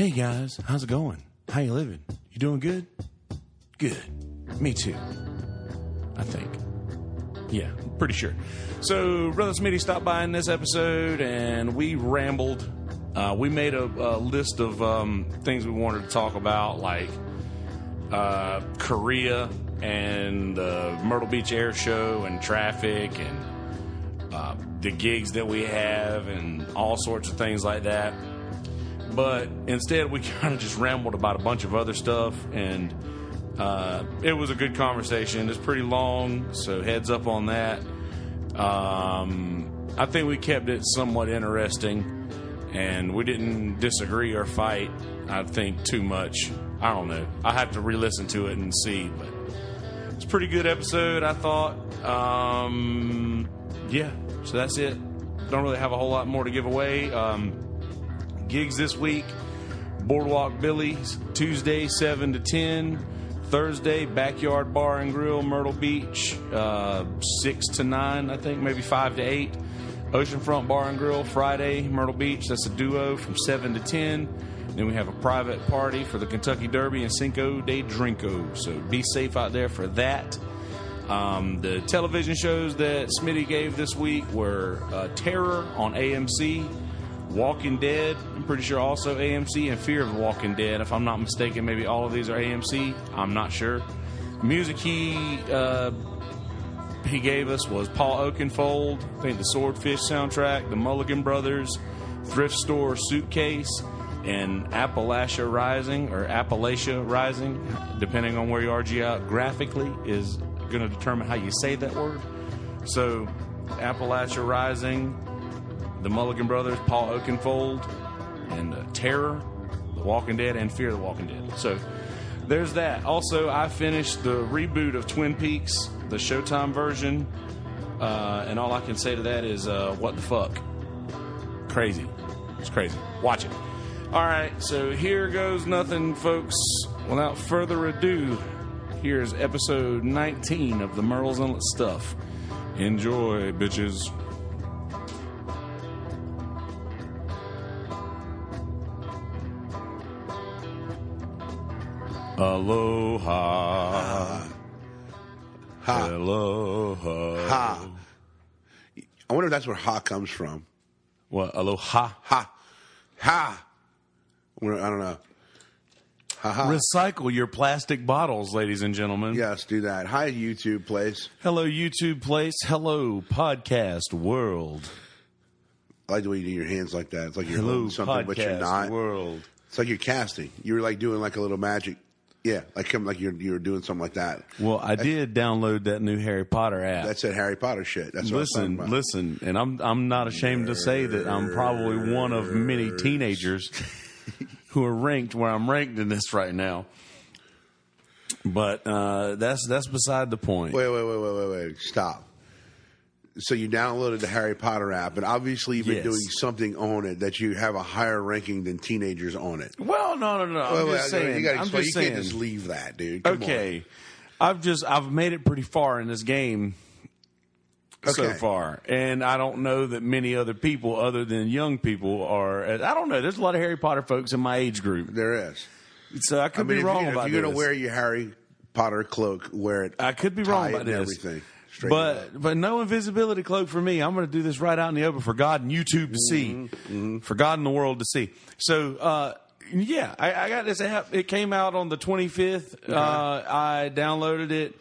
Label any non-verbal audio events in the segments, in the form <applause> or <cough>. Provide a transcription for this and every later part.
Hey guys, how's it going? How you living? You doing good? Good. Me too. I think. Yeah, pretty sure. So, Brother Smitty stopped by in this episode and we rambled. Uh, we made a, a list of um, things we wanted to talk about, like uh, Korea and the Myrtle Beach Air Show and traffic and uh, the gigs that we have and all sorts of things like that. But instead, we <laughs> kind of just rambled about a bunch of other stuff, and uh, it was a good conversation. It's pretty long, so heads up on that. Um, I think we kept it somewhat interesting, and we didn't disagree or fight. I think too much. I don't know. I have to re-listen to it and see, but it's a pretty good episode. I thought. Um, yeah, so that's it. Don't really have a whole lot more to give away. Um, gigs this week Boardwalk Billy's, Tuesday, 7 to 10. Thursday, Backyard Bar and Grill, Myrtle Beach, uh, 6 to 9, I think, maybe 5 to 8. Oceanfront Bar and Grill, Friday, Myrtle Beach, that's a duo from 7 to 10. Then we have a private party for the Kentucky Derby and Cinco de Drinko. So be safe out there for that. Um, the television shows that Smitty gave this week were uh, Terror on AMC, Walking Dead, I'm pretty sure also AMC, and Fear of the Walking Dead. If I'm not mistaken, maybe all of these are AMC. I'm not sure. Music he uh, he gave us was Paul Oakenfold, I think the Swordfish soundtrack, the Mulligan Brothers, Thrift Store Suitcase, and Appalachia Rising or Appalachia Rising, depending on where you are geographically, is going to determine how you say that word. So, Appalachia Rising, the Mulligan Brothers, Paul Oakenfold, and uh, Terror, The Walking Dead, and Fear the Walking Dead. So, there's that. Also, I finished the reboot of Twin Peaks, the Showtime version, uh, and all I can say to that is, uh, what the fuck? Crazy. It's crazy. Watch it. All right, so here goes nothing, folks. Without further ado, here's episode 19 of the Murrells Inlet Stuff. Enjoy, bitches. Aloha. Ha. Aloha. Ha. I wonder if that's where ha comes from. What? Aloha. Ha. Ha. I don't know. Ha ha. Recycle your plastic bottles, ladies and gentlemen. Yes, do that. Hi, YouTube place. Hello, YouTube place. Hello, podcast world. I like the way you do your hands like that. It's like you're Hello, holding something, but you're not. world. It's like you're casting. You were like doing like a little magic. Yeah, like come like you're you're doing something like that. Well, I did download that new Harry Potter app. That's that Harry Potter shit. That's what I was listen, about. listen, and I'm I'm not ashamed to say that I'm probably one of many teenagers who are ranked where I'm ranked in this right now. But uh, that's that's beside the point. Wait, wait, wait, wait, wait, wait. Stop. So you downloaded the Harry Potter app, and obviously you've been Yes. doing something on it that you have a higher ranking than teenagers on it. Well, no, no, no. I'm Wait, wait, just saying. you, gotta I'm explain. just you saying. can't just leave that, dude. Come on. okay, I've just I've made it pretty far in this game so Okay. far, and I don't know that many other people, other than young people, are. I don't know. There's a lot of Harry Potter folks in my age group, There is. so I could I mean, be if, wrong you, about if you're gonna this. wear your Harry Potter cloak, wear it. I could be tie wrong it about and this. Everything. Straight But up. but no invisibility cloak for me. I'm going to do this right out in the open for God and YouTube to see, Mm-hmm, for God and the world to see. So uh, yeah, I, I got this app. It came out on the 25th. Uh, I downloaded it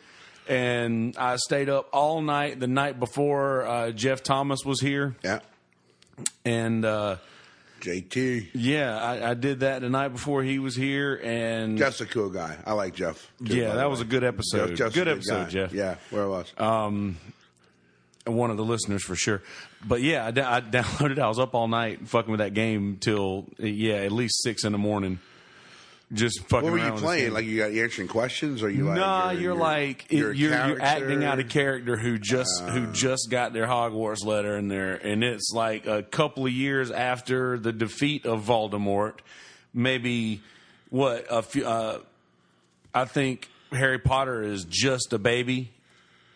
and I stayed up all night the night before uh, Jeff Thomas was here, yeah, and uh, JT. yeah, I, I did that the night before he was here, and Jeff's a cool guy. I like Jeff. too, Yeah, that was a good episode. Jeff- Jeff's Good episode, guy. Jeff. Yeah, where it was. Um, one of the listeners for sure. But yeah, I, I <laughs> downloaded. I was up all night fucking with that game till yeah, at least six in the morning. Just fucking. what were you playing? Like you got answering questions, or you like? Nah, you're, like it- you're, you're, you're acting out a character who just Ah. who just got their Hogwarts letter in there, and it's like a couple of years after the defeat of Voldemort. Maybe what a few. Uh, I think Harry Potter is just a baby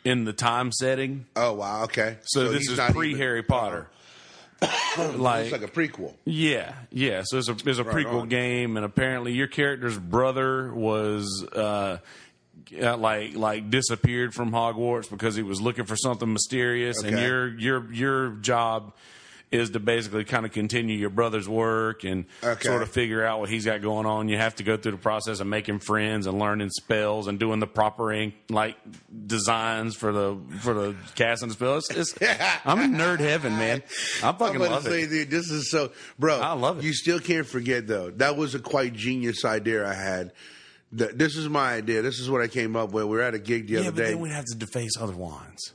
in the time setting. Oh wow, okay. So, this is pre Harry Potter. Like, It's like a prequel. yeah, yeah. So it's a it's a prequel on. game, and apparently your character's brother was uh, uh, like like disappeared from Hogwarts because he was looking for something mysterious, and your your your job is to basically kind of continue your brother's work and Okay. sort of figure out what he's got going on. You have to go through the process of making friends and learning spells and doing the proper ink like designs for the for the casting spells. It's, it's, <laughs> I'm in nerd heaven, man. I'm fucking about love say, it. dude, this is so, bro. I love it. You still can't forget though. That was a quite genius idea I had. This is my idea. This is what I came up with. We were at a gig the Yeah, other but then we'd have to deface other wands.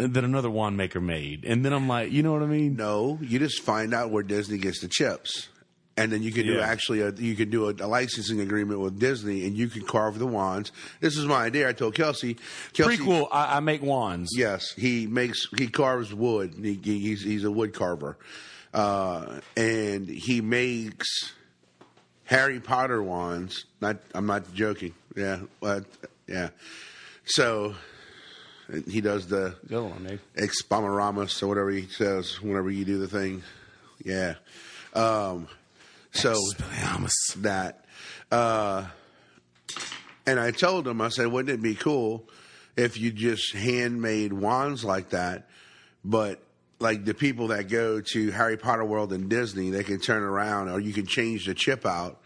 Then another wand maker made. And then I'm like, you know what I mean? No, you just find out where Disney gets the chips, and then you can do Yeah. actually a, you can do a, a licensing agreement with Disney, and you can carve the wands. This is my idea. I told Kelsey. Kelsey Prequel, I, I make wands. Yes, he makes he carves wood. He, he- he's he's a wood carver, uh, and he makes Harry Potter wands. Not I'm not joking. Yeah, yeah. So he does the The other one, Nate. Expamaramus or whatever he says whenever you do the thing. Yeah. Um, so that. Uh, and I told him, I said, wouldn't it be cool if you just handmade wands like that? But like the people that go to Harry Potter World and Disney, they can turn around or you can change the chip out.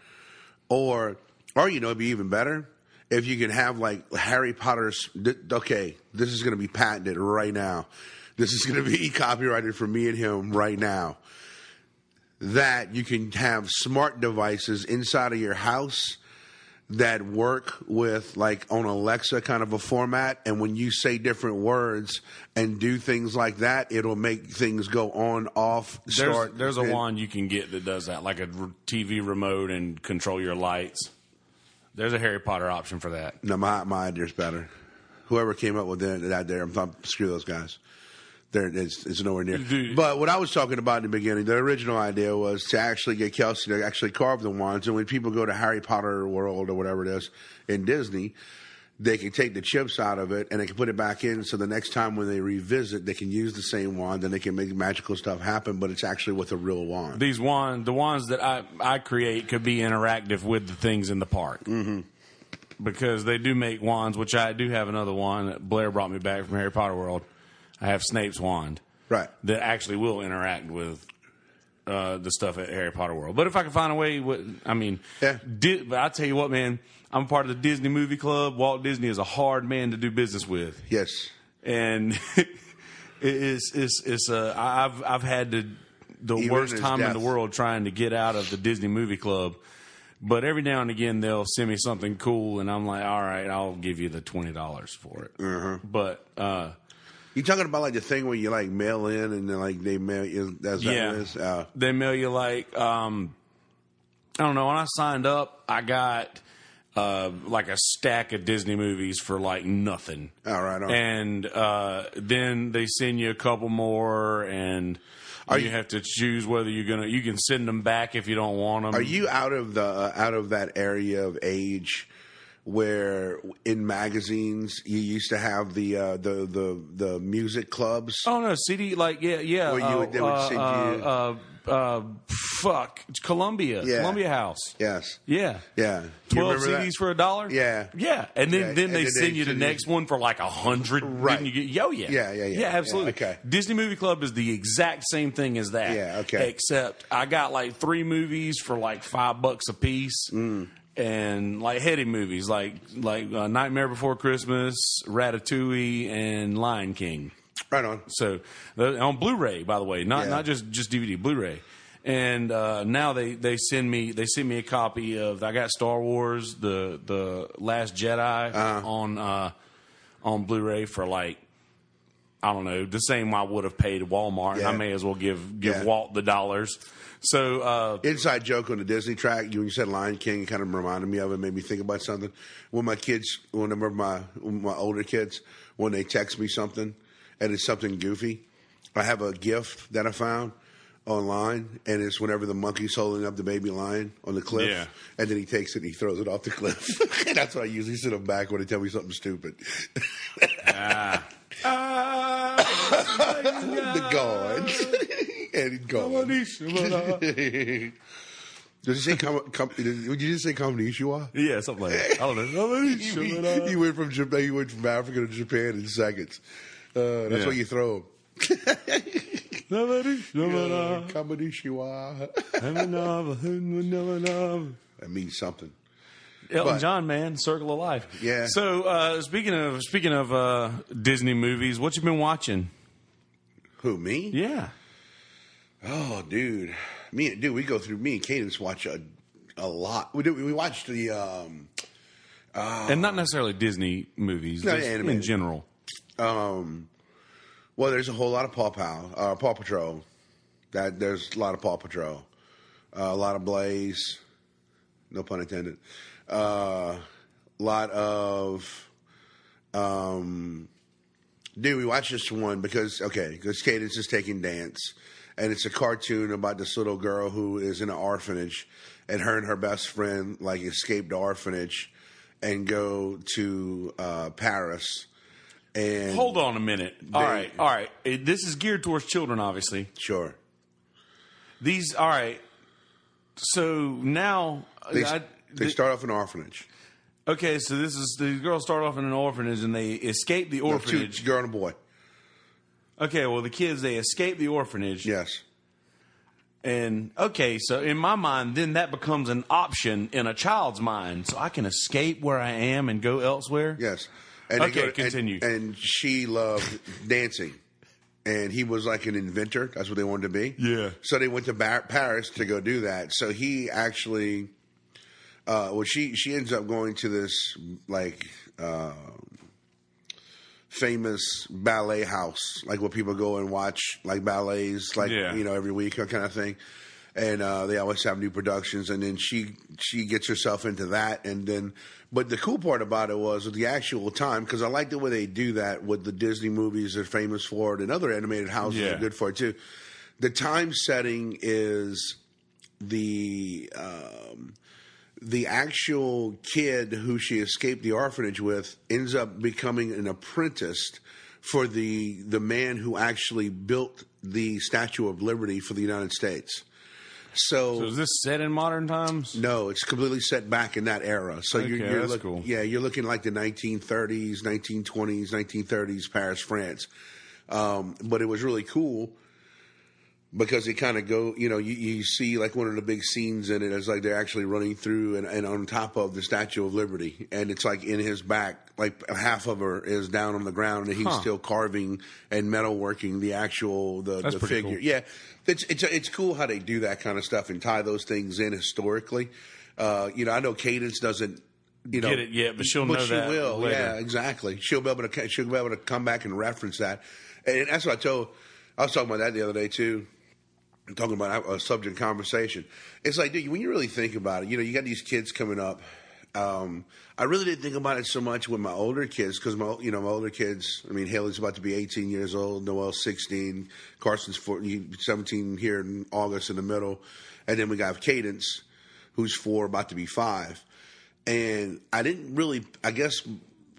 Or, or you know, it'd be even better if you can have like Harry Potter's. th- Okay, this is going to be patented right now. This is going to be <laughs> copyrighted for me and him right now that you can have smart devices inside of your house that work with like on Alexa kind of a format and when you say different words and do things like that it'll make things go on off There's, start there's a and- wand you can get that does that, like a TV remote and control your lights. There's a Harry Potter option for that. no my my idea's better whoever came up with that, that there I'm not screw those guys there it's, it's nowhere near Dude. but what I was talking about in the beginning the original idea was to actually get Kelsey to actually carve the wands and when people go to Harry Potter World or whatever it is in Disney they can take the chips out of it and they can put it back in so the next time when they revisit they can use the same wand and they can make magical stuff happen but it's actually with a real wand These wands, the wands that I, I create, could be interactive with the things in the park. Mm-hmm. Because they do make wands, which I do have another one that Blair brought me back from Harry Potter World. I have Snape's wand. right that actually will interact with uh, the stuff at Harry Potter World. But if I can find a way, what I mean, Yeah. Di- but I tell you what, man, I'm part of the Disney Movie Club. Walt Disney is a hard man to do business with, yes and <laughs> it's it's it's uh, I've I've had the the Even worst time in the world trying to get out of the Disney Movie Club. But every now and again they'll send me something cool, and I'm like, all right, I'll give you the twenty dollars for it. Uh-huh. But uh, you talking about like the thing where you like mail in and then like they mail you that's that Yeah. Uh, they mail you like um I don't know. When I signed up, I got uh like a stack of Disney movies for like nothing. all right on. And uh then they send you a couple more and you, you- have to choose whether you're gonna. You can send them back if you don't want them. Are you out of the uh, out of that area of age where in magazines you used to have the uh, the the the music clubs? Oh no, CD like yeah yeah. Where you uh, would- they would uh, send uh, you- uh, uh, fuck, it's Columbia, Yeah. Columbia House. Yes. Yeah, Yeah. Twelve CDs that? for a dollar. Yeah. yeah, and then Yeah, then and they then send they you the send you- next one for like a hundred. Right. Didn't you get? Yo, yeah, Yeah, yeah, yeah. yeah, absolutely. Yeah, okay. Disney Movie Club is the exact same thing as that. Yeah, okay. Except I got like three movies for like five bucks a piece. Mm. And like heady movies, like like uh, Nightmare Before Christmas, Ratatouille, and Lion King. Right on. So the, on Blu-ray, by the way, not Yeah. not just just DVD, Blu-ray. And uh, now they, they send me they send me a copy of I got Star Wars the the Last Jedi Uh-huh. on uh, on Blu-ray for like I don't know the same I would have paid at Walmart. Yeah. I may as well give give Yeah. Walt the dollars. So uh, Inside joke on the Disney track. You when you said Lion King, it kind of reminded me of it. Made me think about something. When my kids, whenever my when my older kids, when they text me something and it's something goofy, I have a gift that I found online, and it's whenever the monkey's holding up the baby lion on the cliff, Yeah. and then he takes it and he throws it off the cliff. <laughs> that's what I usually sit them back when they tell me something stupid. <laughs> ah. The gods. <laughs> and he'd go. Does he say com- com- Would you just say Kamanishwa? yeah, something like that. I don't know. he, he <laughs> went from Japan. He went from Africa to Japan in seconds. Uh, that's Yeah. why you throw him. Kamanishwa. <laughs> That means something. Elton But- John, man, Circle of Life. Yeah. So uh, speaking of speaking of uh, Disney movies, what you been watching? Who me? Yeah. Oh, dude, me and dude, we go through. Me and Cadence watch a a lot. We do. We watched the. um and not necessarily Disney movies, just in general. um Well, there's a whole lot of Paw Pal, uh, Paw Patrol. That there's a lot of Paw Patrol, uh, a lot of Blaze. No pun intended. A uh, lot of. Um, dude, we watched this one because okay, because Cadence is taking dance, and it's a cartoon about this little girl who is in an orphanage, and her and her best friend like escape the orphanage, and go to uh, Paris. And Hold on a minute. All They- right, all right. This is geared towards children, obviously. sure. These, all right. So now, They, I- they start off in an orphanage. okay. So this is the girls start off in an orphanage and they escape the No, two, orphanage. girl and a boy. Okay, well the kids they escape the orphanage. Yes. And okay, so in my mind, then that becomes an option in a child's mind, so I can escape where I am and go elsewhere. Yes. And they Okay, go to- continue. And, and she loved dancing. And he was like an inventor. That's what they wanted to be. Yeah. So they went to Bar- Paris to go do that. So he actually, uh, well, she she ends up going to this like uh, famous ballet house, like where people go and watch like ballets, like Yeah. you know every week or kind of thing. And uh, they always have new productions, and then she she gets herself into that, and then. But the cool part about it was the actual time because I like the way they do that with the Disney movies they're famous for it, and other animated houses Yeah. are good for it too. The time setting is the um, the actual kid who she escaped the orphanage with ends up becoming an apprentice for the the man who actually built the Statue of Liberty for the United States. So, So is this set in modern times? no, it's completely set back in that era. So you're, you're look- cool. yeah, you're looking like the 1930s, 1920s, 1930s Paris, France. Um, but it was really cool because it kind of go, you know, you, you see like one of the big scenes in it is like they're actually running through and, and on top of the Statue of Liberty, and it's like in his back, like half of her is down on the ground, and he's Huh. still carving and metalworking the actual the, That's the figure. cool. Yeah, it's it's it's cool how they do that kind of stuff and tie those things in historically. Uh, you know, I know Cadence doesn't. You know, Get it yet, but she'll know she that will. later. Yeah, exactly. She'll be able to she'll be able to come back and reference that, and that's what I told. I was talking about that the other day too. Talking about a subject conversation. It's like, dude, when you really think about it, you know, you got these kids coming up. Um, I really didn't think about it so much with my older kids because my, you know, my older kids. I mean, Haley's about to be 18 years old. Noel's 16. Carson's 14, 17 here in August in the middle, and then we got Cadence, who's four, about to be five. And I didn't really, I guess,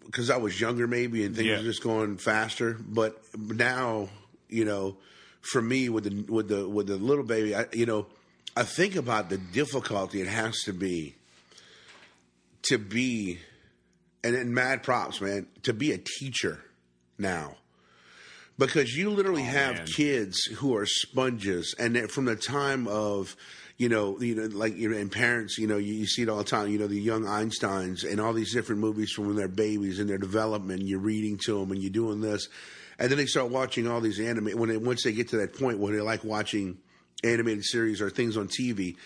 because I was younger maybe and things Yeah. were just going faster. But now, you know, for me with the with the with the little baby, I, you know, I think about the difficulty it has to be to be, and, and mad props, man, to be a teacher now. Because you literally oh, have man. kids who are sponges, and from the time of, you know, you know, like you know, and parents, you know, you, you see it all the time. You know, the young Einsteins and all these different movies from when they're babies and their development. You're reading to them, and you're doing this, and then they start watching all these anime. When they, once they get to that point where they like watching animated series or things on TV,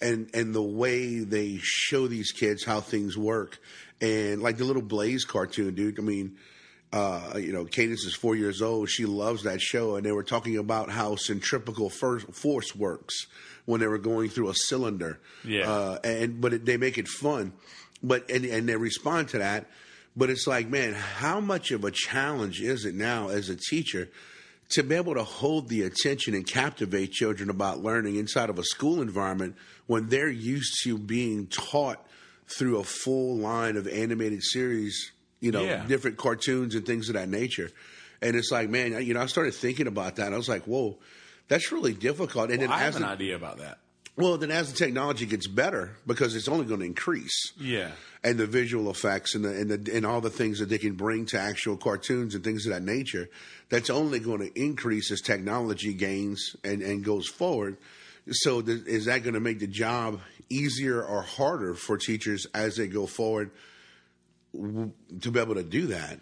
and and the way they show these kids how things work, and like the little Blaze cartoon, dude. I mean, uh, you know, Cadence is four years old. She loves that show, and they were talking about how centripetal for- force works when they were going through a cylinder. Yeah. Uh, and but it, they make it fun, but and and they respond to that. But it's like, man, how much of a challenge is it now as a teacher to be able to hold the attention and captivate children about learning inside of a school environment when they're used to being taught through a full line of animated series, you know, Yeah. different cartoons and things of that nature. And it's like, man, you know, I started thinking about that. I was like, whoa, That's really difficult. And then I have an idea about that. Well, then as the technology gets better, because it's only going to increase. Yeah. and the visual effects and the, and the and all the things that they can bring to actual cartoons and things of that nature, that's only going to increase as technology gains and, and goes forward. So, th- is that going to make the job easier or harder for teachers as they go forward w- to be able to do that?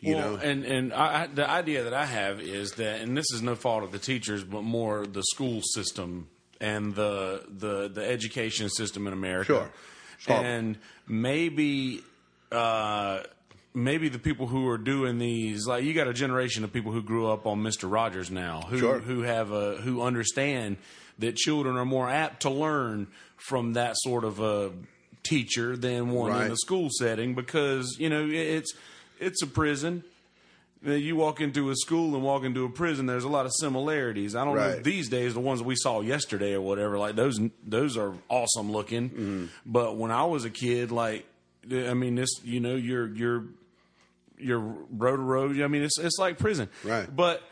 You well, know, and and I, I- the idea that I have is that, and this is no fault of the teachers, but more the school system and the the the education system in America. Sure. And maybe uh, maybe the people who are doing these, like you got a generation of people who grew up on Mister Rogers now, who Sure. who have a who understand that children are more apt to learn from that sort of a teacher than one in Right. the school setting because you know it's it's a prison. You walk into a school and walk into a prison. There's a lot of similarities. I don't know Right. if these days the ones we saw yesterday or whatever. Like those, those are awesome looking. Mm-hmm. But when I was a kid, like I mean, this you know, your your you're you're road to road. I mean, it's it's like prison. Right. But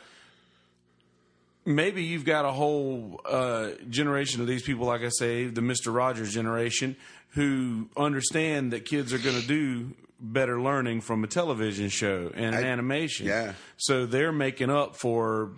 maybe you've got a whole uh, generation of these people, like I say, the Mister Rogers generation, who understand that kids are going to do better learning from a television show and an animation. yeah. So they're making up for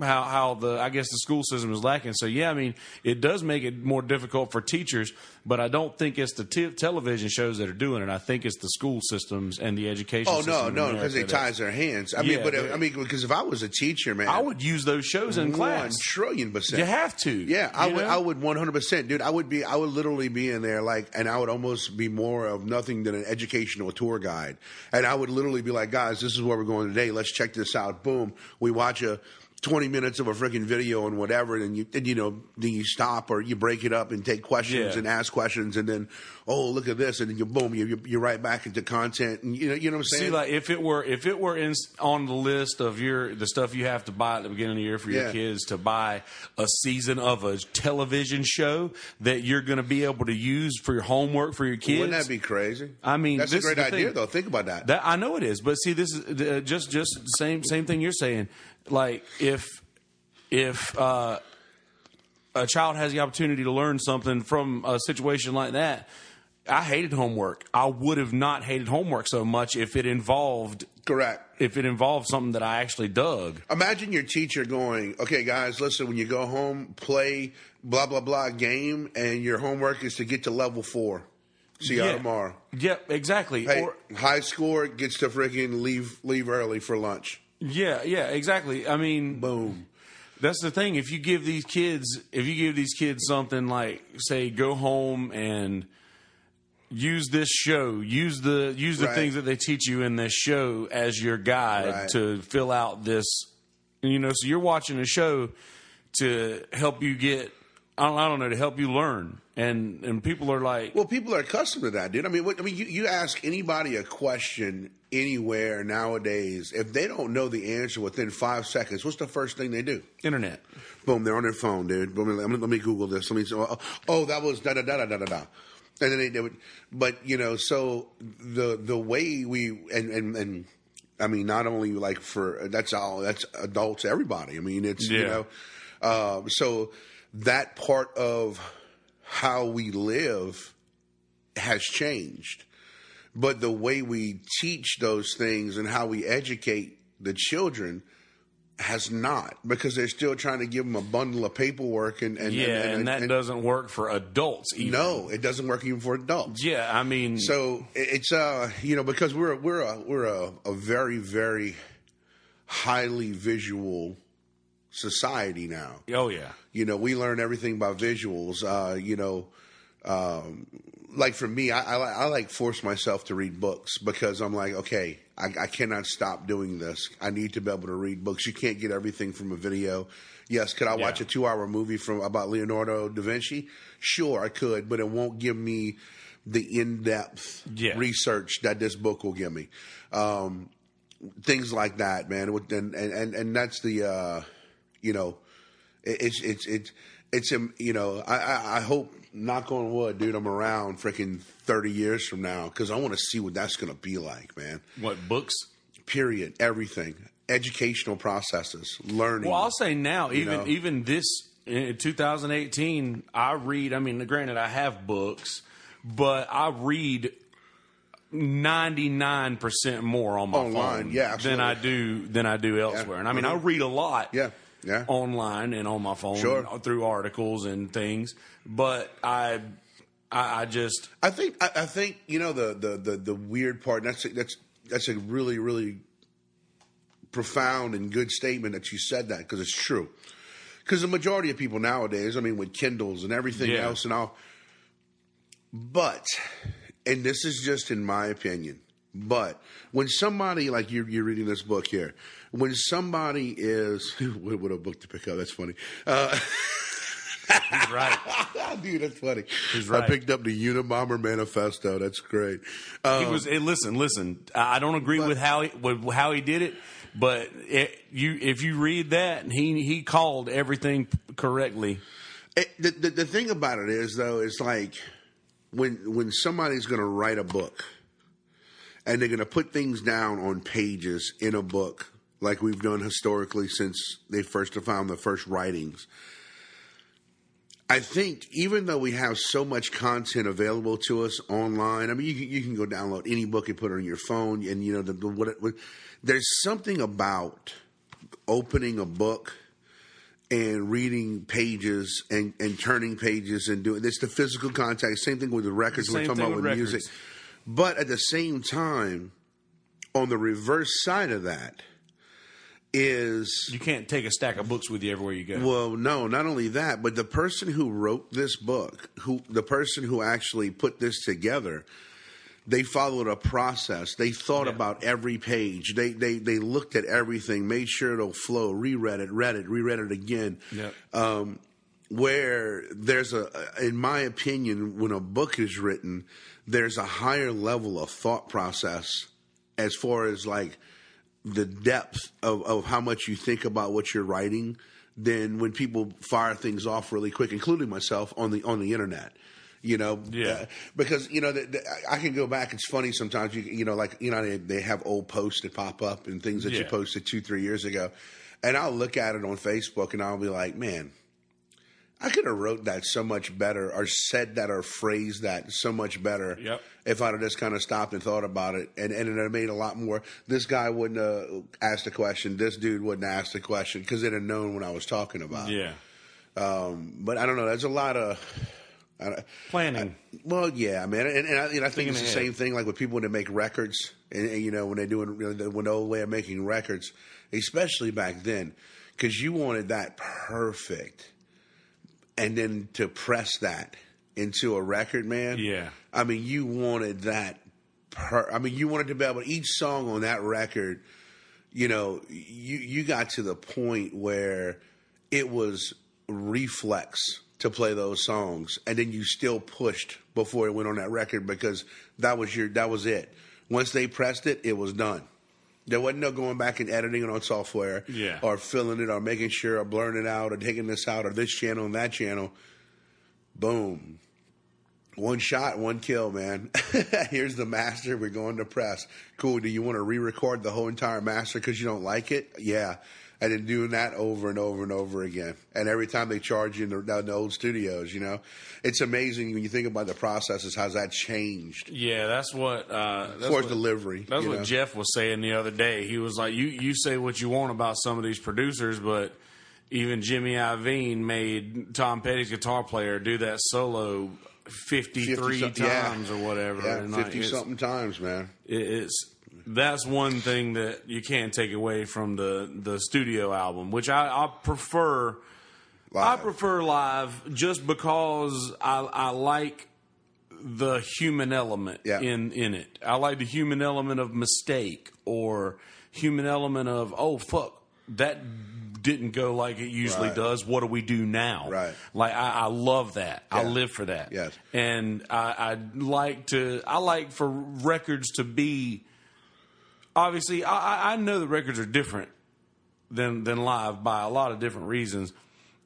how how the I guess the school system is lacking. So yeah, I mean it does make it more difficult for teachers, but I don't think it's the t- television shows that are doing it. I think it's the school systems and the education. oh system no, no, because they ties their hands. I Yeah, mean, but I mean, because if I was a teacher, man, I would use those shows in one class. trillion percent. You have to. Yeah, I would. know? I would one hundred percent, dude. I would be. I would literally be in there, like, and I would almost be more of nothing than an educational tour guide. And I would literally be like, guys, this is where we're going today. Let's check this out. Boom. We watch a. 20 minutes of a freaking video and whatever and you and you know then you stop or you break it up and take questions Yeah. and ask questions and then oh look at this and then you boom you you're right back into content and you know you know what I'm saying See, like if it were if it were in on the list of your the stuff you have to buy at the beginning of the year for your Yeah. kids to buy a season of a television show that you're going to be able to use for your homework for your kids. wouldn't that be crazy I mean, that's a great idea thing. though think about that That I know it is, but see, this is uh, just just the same same thing you're saying. Like if if uh, a child has the opportunity to learn something from a situation like that, I hated homework. I would have not hated homework so much if it involved correct if it involved something that I actually dug. Imagine your teacher going, "Okay, guys, listen. When you go home, play blah blah blah game, and your homework is to get to level four. See you Yeah. tomorrow. Yep, exactly. Hey, Or high score gets to freaking leave leave early for lunch. yeah, yeah, exactly. I mean, Boom. That's the thing. If you give these kids, if you give these kids something like, say, go home and use this show, use the use the Right. things that they teach you in this show as your guide Right. to fill out this. You know, so you're watching a show to help you get. I don't, I don't know to help you learn, and and people are like, Well, people are accustomed to that, dude. I mean, what, I mean, you, you ask anybody a question anywhere nowadays, if they don't know the answer within five seconds, what's the first thing they do? internet. Boom, they're on their phone, dude. Boom, let me, let me Google this. Let me. Oh, oh, oh, that was da da da da da da da. And then they, they would, but you know, so the the way we and and and I mean, not only like for that's all that's adults, everybody. I mean, it's you know, um, so that part of how we live has changed but the way we teach those things and how we educate the children has not because they're still trying to give them a bundle of paperwork and, and Yeah, and, that doesn't work for adults. Either. no it doesn't work even for adults Yeah, I mean, so it's uh you know because we're we're a we're a, a very very highly visual society now oh yeah, you know, we learn everything by visuals. Uh, you know, um, like for me, I, I, I like force myself to read books because I'm like, okay, I, I cannot stop doing this. I need to be able to read books. You can't get everything from a video. Yes, could I watch Yeah. a two-hour movie from about Leonardo da Vinci? Sure, I could, but it won't give me the in-depth Yeah. research that this book will give me. Um, things like that, man. And and and, and that's the uh, you know, it- it's it's it's it's um, you know, I, I I hope knock on wood, dude, I'm around freaking thirty years from now because I want to see what that's gonna be like, man. what books? Period. Everything. educational processes, learning. Well, I'll say now, even know? even this in 2018, I read. I mean, granted, I have books, but I read 99 percent more on my Online, phone yeah, than I do than I do elsewhere. And I mean, I Mhm. read a lot. Yeah, yeah. online and on my phone Sure. through articles and things. But I, I, I just I think I, I think you know the, the the the weird part. And that's that's that's a really really profound and good statement that you said that because it's true. Because the majority of people nowadays, I mean, with Kindles and everything Yeah. else and all, but and this is just in my opinion. But when somebody like you're, you're reading this book here, when somebody is <laughs> what, a book to pick up. That's funny. Uh, he's right. <laughs> Dude, that's funny. He's I picked up the Unabomber Manifesto. That's great. Um, he was. Hey, listen, listen. I don't agree with how he with how he did it, but it, you if you read that, he he called everything correctly. it- the, the the thing about it is though, is like when when somebody's going to write a book and they're going to put things down on pages in a book, like we've done historically since they first found the first writings. I think even though we have so much content available to us online, I mean, you can, you can go download any book and put it on your phone, and you know, the, the, what, it- what, there's something about opening a book and reading pages and, and turning pages and doing it's the physical contact. Same thing with the records we're talking about with with music. But at the same time, on the reverse side of that is You can't take a stack of books with you everywhere you go. well, no, not only that, but the person who wrote this book, who the person who actually put this together, they followed a process. They thought Yeah. about every page. They they they looked at everything, made sure it'll flow, reread it, read it, reread it again. Yep. Um, where there's a, in my opinion, when a book is written, there's a higher level of thought process as far as like the depth of, of how much you think about what you're writing than when people fire things off really quick, including myself on the on the internet. You know, Yeah. Uh, because you know the, the, I can go back. It's funny sometimes. You you know, like you know, they, they have old posts that pop up and things that you posted two three years ago, and I'll look at it on Facebook and I'll be like, man, I could have wrote that so much better, or said that, or phrased that so much better. Yep. If I'd have just kind of stopped and thought about it, and and it made a lot more. This guy wouldn't have asked a question. This dude wouldn't have asked a question because they'd have known what I was talking about. yeah, um, But I don't know. There's a lot of. I planning. well, yeah, man, and, and, I, and I think it's the ahead. same thing like with people when they make records, and, and, you know when they're doing you know, the, when the old way of making records, especially back then, because you wanted that perfect, and then to press that into a record, man. Yeah. I mean, you wanted that. Per, I mean, you wanted to be able to each song on that record. You know, you you got to the point where it was reflex to play those songs, and then you still pushed before it went on that record because that was your that was it. Once they pressed it, it was done. There wasn't no going back and editing it on software, Yeah. or filling it, or making sure, or blurring it out, or taking this out, or this channel and that channel. Boom, one shot, one kill, man. <laughs> Here's the master. We're going to press. Cool. Do you want to re-record the whole entire master because you don't like it? Yeah. And then doing that over and over and over again. And every time they charge you in the, down the old studios, you know, it's amazing when you think about the processes. How's that changed Yeah, that's what. Uh, that's as far as what- delivery? That's what know? Jeff was saying the other day. He was like, "You you say what you want about some of these producers, but even Jimmy Iovine made Tom Petty's guitar player do that solo fifty three 50 some- yeah. times or whatever. Yeah, And, like, fifty something times, man. it- it's that's one thing that you can't take away from the the studio album, which I, I prefer. I prefer live just because I, I like the human element Yeah. in in it. I like the human element of mistake or human element of oh fuck that didn't go like it usually Right. does. What do we do now? Right. Like I, I love that. I live for that. Yes. And I, I like to. I like for records to be. Obviously, I, I- I know the records are different than than live by a lot of different reasons,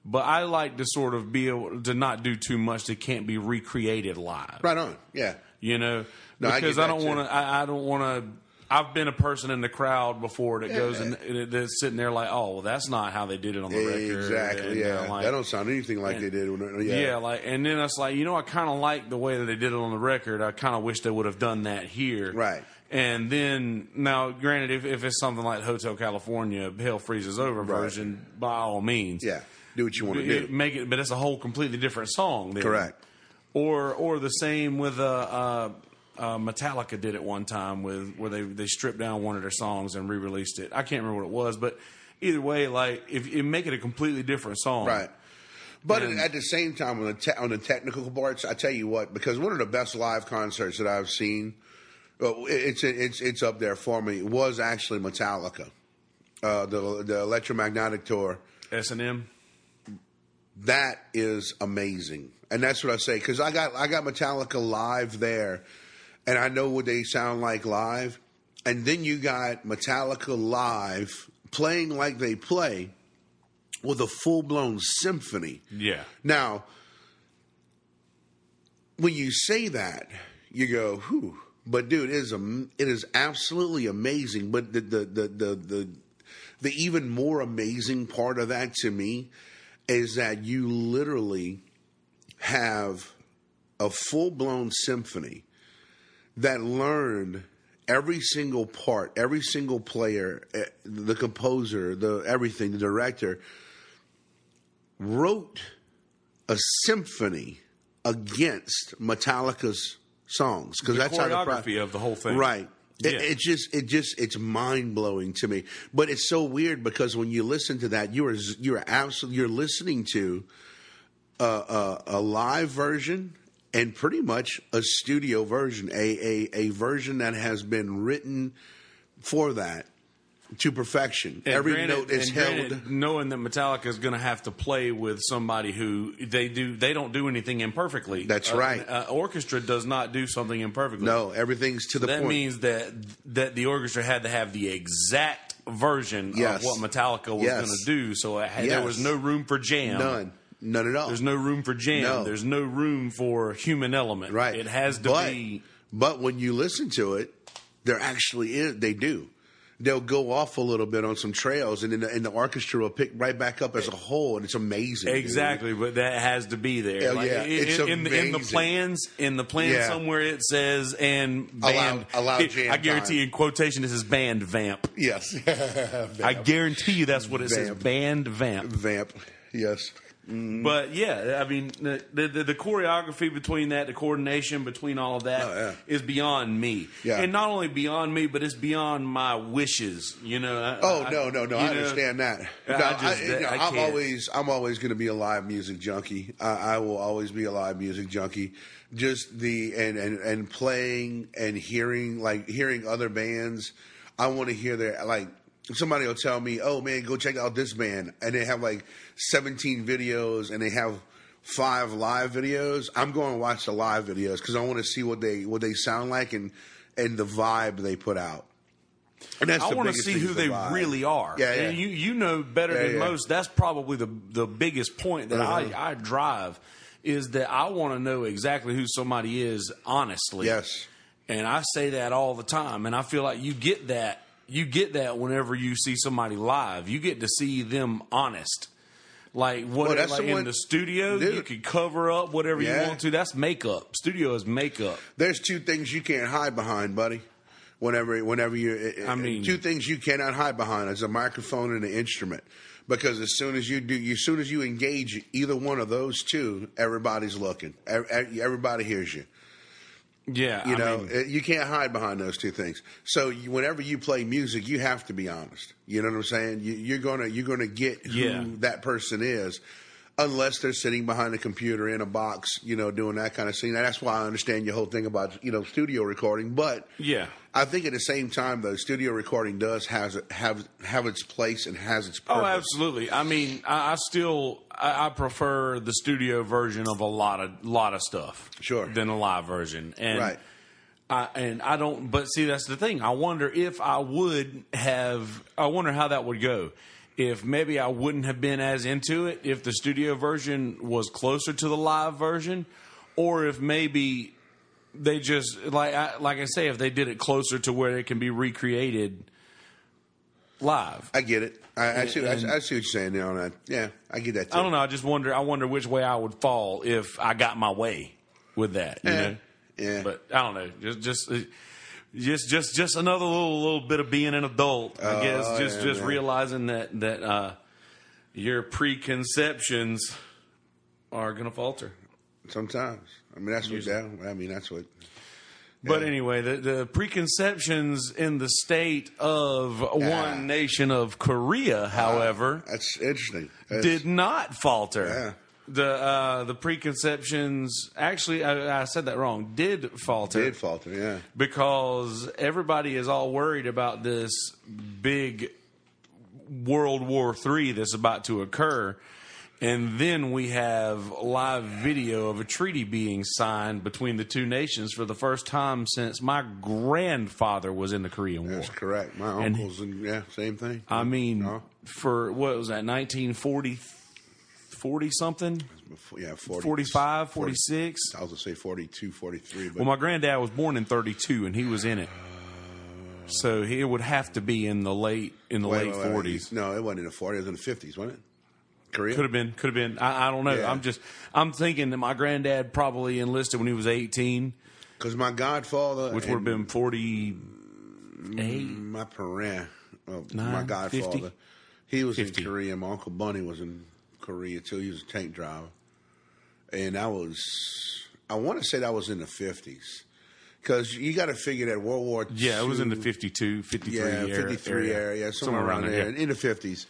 but I like to sort of be able to not do too much that can't be recreated live. Right on. Yeah. You know, No, because get I, don't want to. I, I don't want to. I've been a person in the crowd before that goes and and that's sitting there like, oh, well, that's not how they did it on the record. Exactly. And, yeah. uh, like- that don't sound anything like they did. When, yeah. yeah. like, and then it's like, you know, I kind of like the way that they did it on the record. I kind of wish they would have done that here. Right. And then, now, granted, if, if it's something like Hotel California, Hell Freezes Over version, by all means. Yeah. Do what you want to It- do. Make it, but it's a whole completely different song. Then. Correct. Or, or the same with uh, uh, uh, Metallica did it one time with where they they stripped down one of their songs and re-released it. I can't remember what it was, but either way, like if you make it a completely different song, Right. But And- at the same time, on the te- on the technical parts, I tell you what, because one of the best live concerts that I've seen, it's it's it's up there for me. It Was actually Metallica, uh, the the electromagnetic tour. S and M. That is amazing, and that's what I say because I got I got Metallica live there, and I know what they sound like live, and then you got Metallica live playing like they play, with a full blown symphony. Yeah. Now, when you say that, you go, "Whew!" But dude, it is am- it is absolutely amazing. But the the the the the, the even more amazing part of that to me is that you literally have a full blown symphony that learned every single part, every single player, eh, the composer, the everything, the director wrote a symphony against Metallica's songs because that's how the choreography of the whole thing. Right. It, Yeah. it just, it just, it's mind blowing to me. But it's so weird because when you listen to that, you are, you are absolutely, you're listening to a, a, a live version and pretty much a studio version, a, a, a version that has been written for that to perfection. And Every granted- note is held. granted, knowing that Metallica is going to have to play with somebody who they do they don't do anything imperfectly. That's Uh, right. Uh, orchestra does not do something imperfectly. no, everything's to the that point. That means that that the orchestra had to have the exact version Yes. of what Metallica was Yes. going to do. So it had, there was no room for jam. None. None at all. There's no room for jam. No. There's no room for human element. Right. It has to but, be. But when you listen to it, there actually is. They do. They'll go off a little bit on some trails, and then the, and the orchestra will pick right back up as a whole, and it's amazing. dude. Exactly, but that has to be there. Hell yeah. in, It's in, the, in the plans, in the plan Yeah. somewhere it says and band. allow <laughs> it- jam I guarantee time. in quotation this is band vamp. Yes. <laughs> I guarantee you that's what it says. Band vamp. Vamp. Yes. Mm-hmm. But yeah, I mean the, the the choreography between that, the coordination between all of that Oh, is beyond me. Yeah. And not only beyond me, but it's beyond my wishes. You know. I- Oh I- no, no, no! I know, understand that. No, just- I, you know, always, I'm always going to be a live music junkie. I, I will always be a live music junkie. Just the and and and playing and hearing like hearing other bands. I want to hear their like. Somebody will tell me, "Oh man, go check out this band," and they have like 17 videos and they have five live videos. I'm going to watch the live videos because I want to see what they what they sound like and and the vibe they put out. And that's I want to see who the they vibe. really are. Yeah, yeah. And you you know better Yeah, than yeah. most. That's probably the the biggest point that Uh-huh. I, I drive is that I want to know exactly who somebody is honestly. Yes. And I say that all the time, and I feel like you get that. You get that whenever you see somebody live. You get to see them honest. Like what? Well, that's like in the studio, you can cover up whatever Yeah. you want to. That's makeup. Studio is makeup. There's two things you can't hide behind, buddy. Whenever, whenever you, eh, eh, I mean- two things you cannot hide behind is a microphone and an instrument. Because as soon as you do, as soon as you engage either one of those two, everybody's looking. Ev- ev- Everybody hears you. Yeah, You I know, mean- Uh, you can't hide behind those two things. So you, whenever you play music, you have to be honest. You know what I'm saying? You, you're gonna you're gonna get who Yeah. that person is, unless they're sitting behind a computer in a box, you know, doing that kind of thing. That's why I understand your whole thing about you know studio recording. But Yeah. I think at the same time, though, studio recording does has have have its place and has its oh, purpose. Oh, absolutely. I mean, I, I still I, I prefer the studio version of a lot of lot of stuff, Sure. than a live version. And Right. I, and I don't. But see, that's the thing. I wonder if I would have. I wonder how that would go. If maybe I wouldn't have been as into it if the studio version was closer to the live version, or if maybe they just like I, like I say, if they did it closer to where it can be recreated live. I get it. I, I see. I, And- I see what you're saying there on that. Yeah, I get that. Too. I don't know. I just wonder. I wonder which way I would fall if I got my way with that. You Yeah. know. Yeah. But I don't know. Just just. Just, just, just another little, little bit of being an adult. I guess Oh, just, yeah, just man. realizing that that uh, your preconceptions are going to falter. Sometimes. I mean, that's what. Yeah, I mean, that's what. But anyway, the, the preconceptions in the state of one nation of Korea, however, That's interesting. That's- did not falter. Yeah. The uh, the preconceptions actually, I, I said that wrong. Did falter did falter. Yeah. because everybody is all worried about this big World War III that's about to occur. And then we have live video of a treaty being signed between the two nations for the first time since my grandfather was in the Korean War. That's correct. My And- uncles and yeah, same thing. I mean, No. for what was that, 1940, 40 something? Yeah, 40, 45, 40 46? I was gonna say 42, 43, but Well, my granddad was born in 32 and he was in it. Uh, so he would have to be in the late in the Wait, late 40s. No, it wasn't in the 40s. It was in the 50s, wasn't it? Korea. Could have been, could have been. I, I don't know. Yeah. I'm just, I'm thinking that my granddad probably enlisted when he was 18, Because my godfather, which would have been 48. Mm, my parent, well, my godfather, 50? he was 50. in Korea. My uncle Bunny was in Korea too. He was a tank driver, and I was, I want to say that was in the 50s. Because you got to figure that World War Yeah, it was in the II 52, 53 yeah, area. 53 area, somewhere, around there, yeah. in the 50s.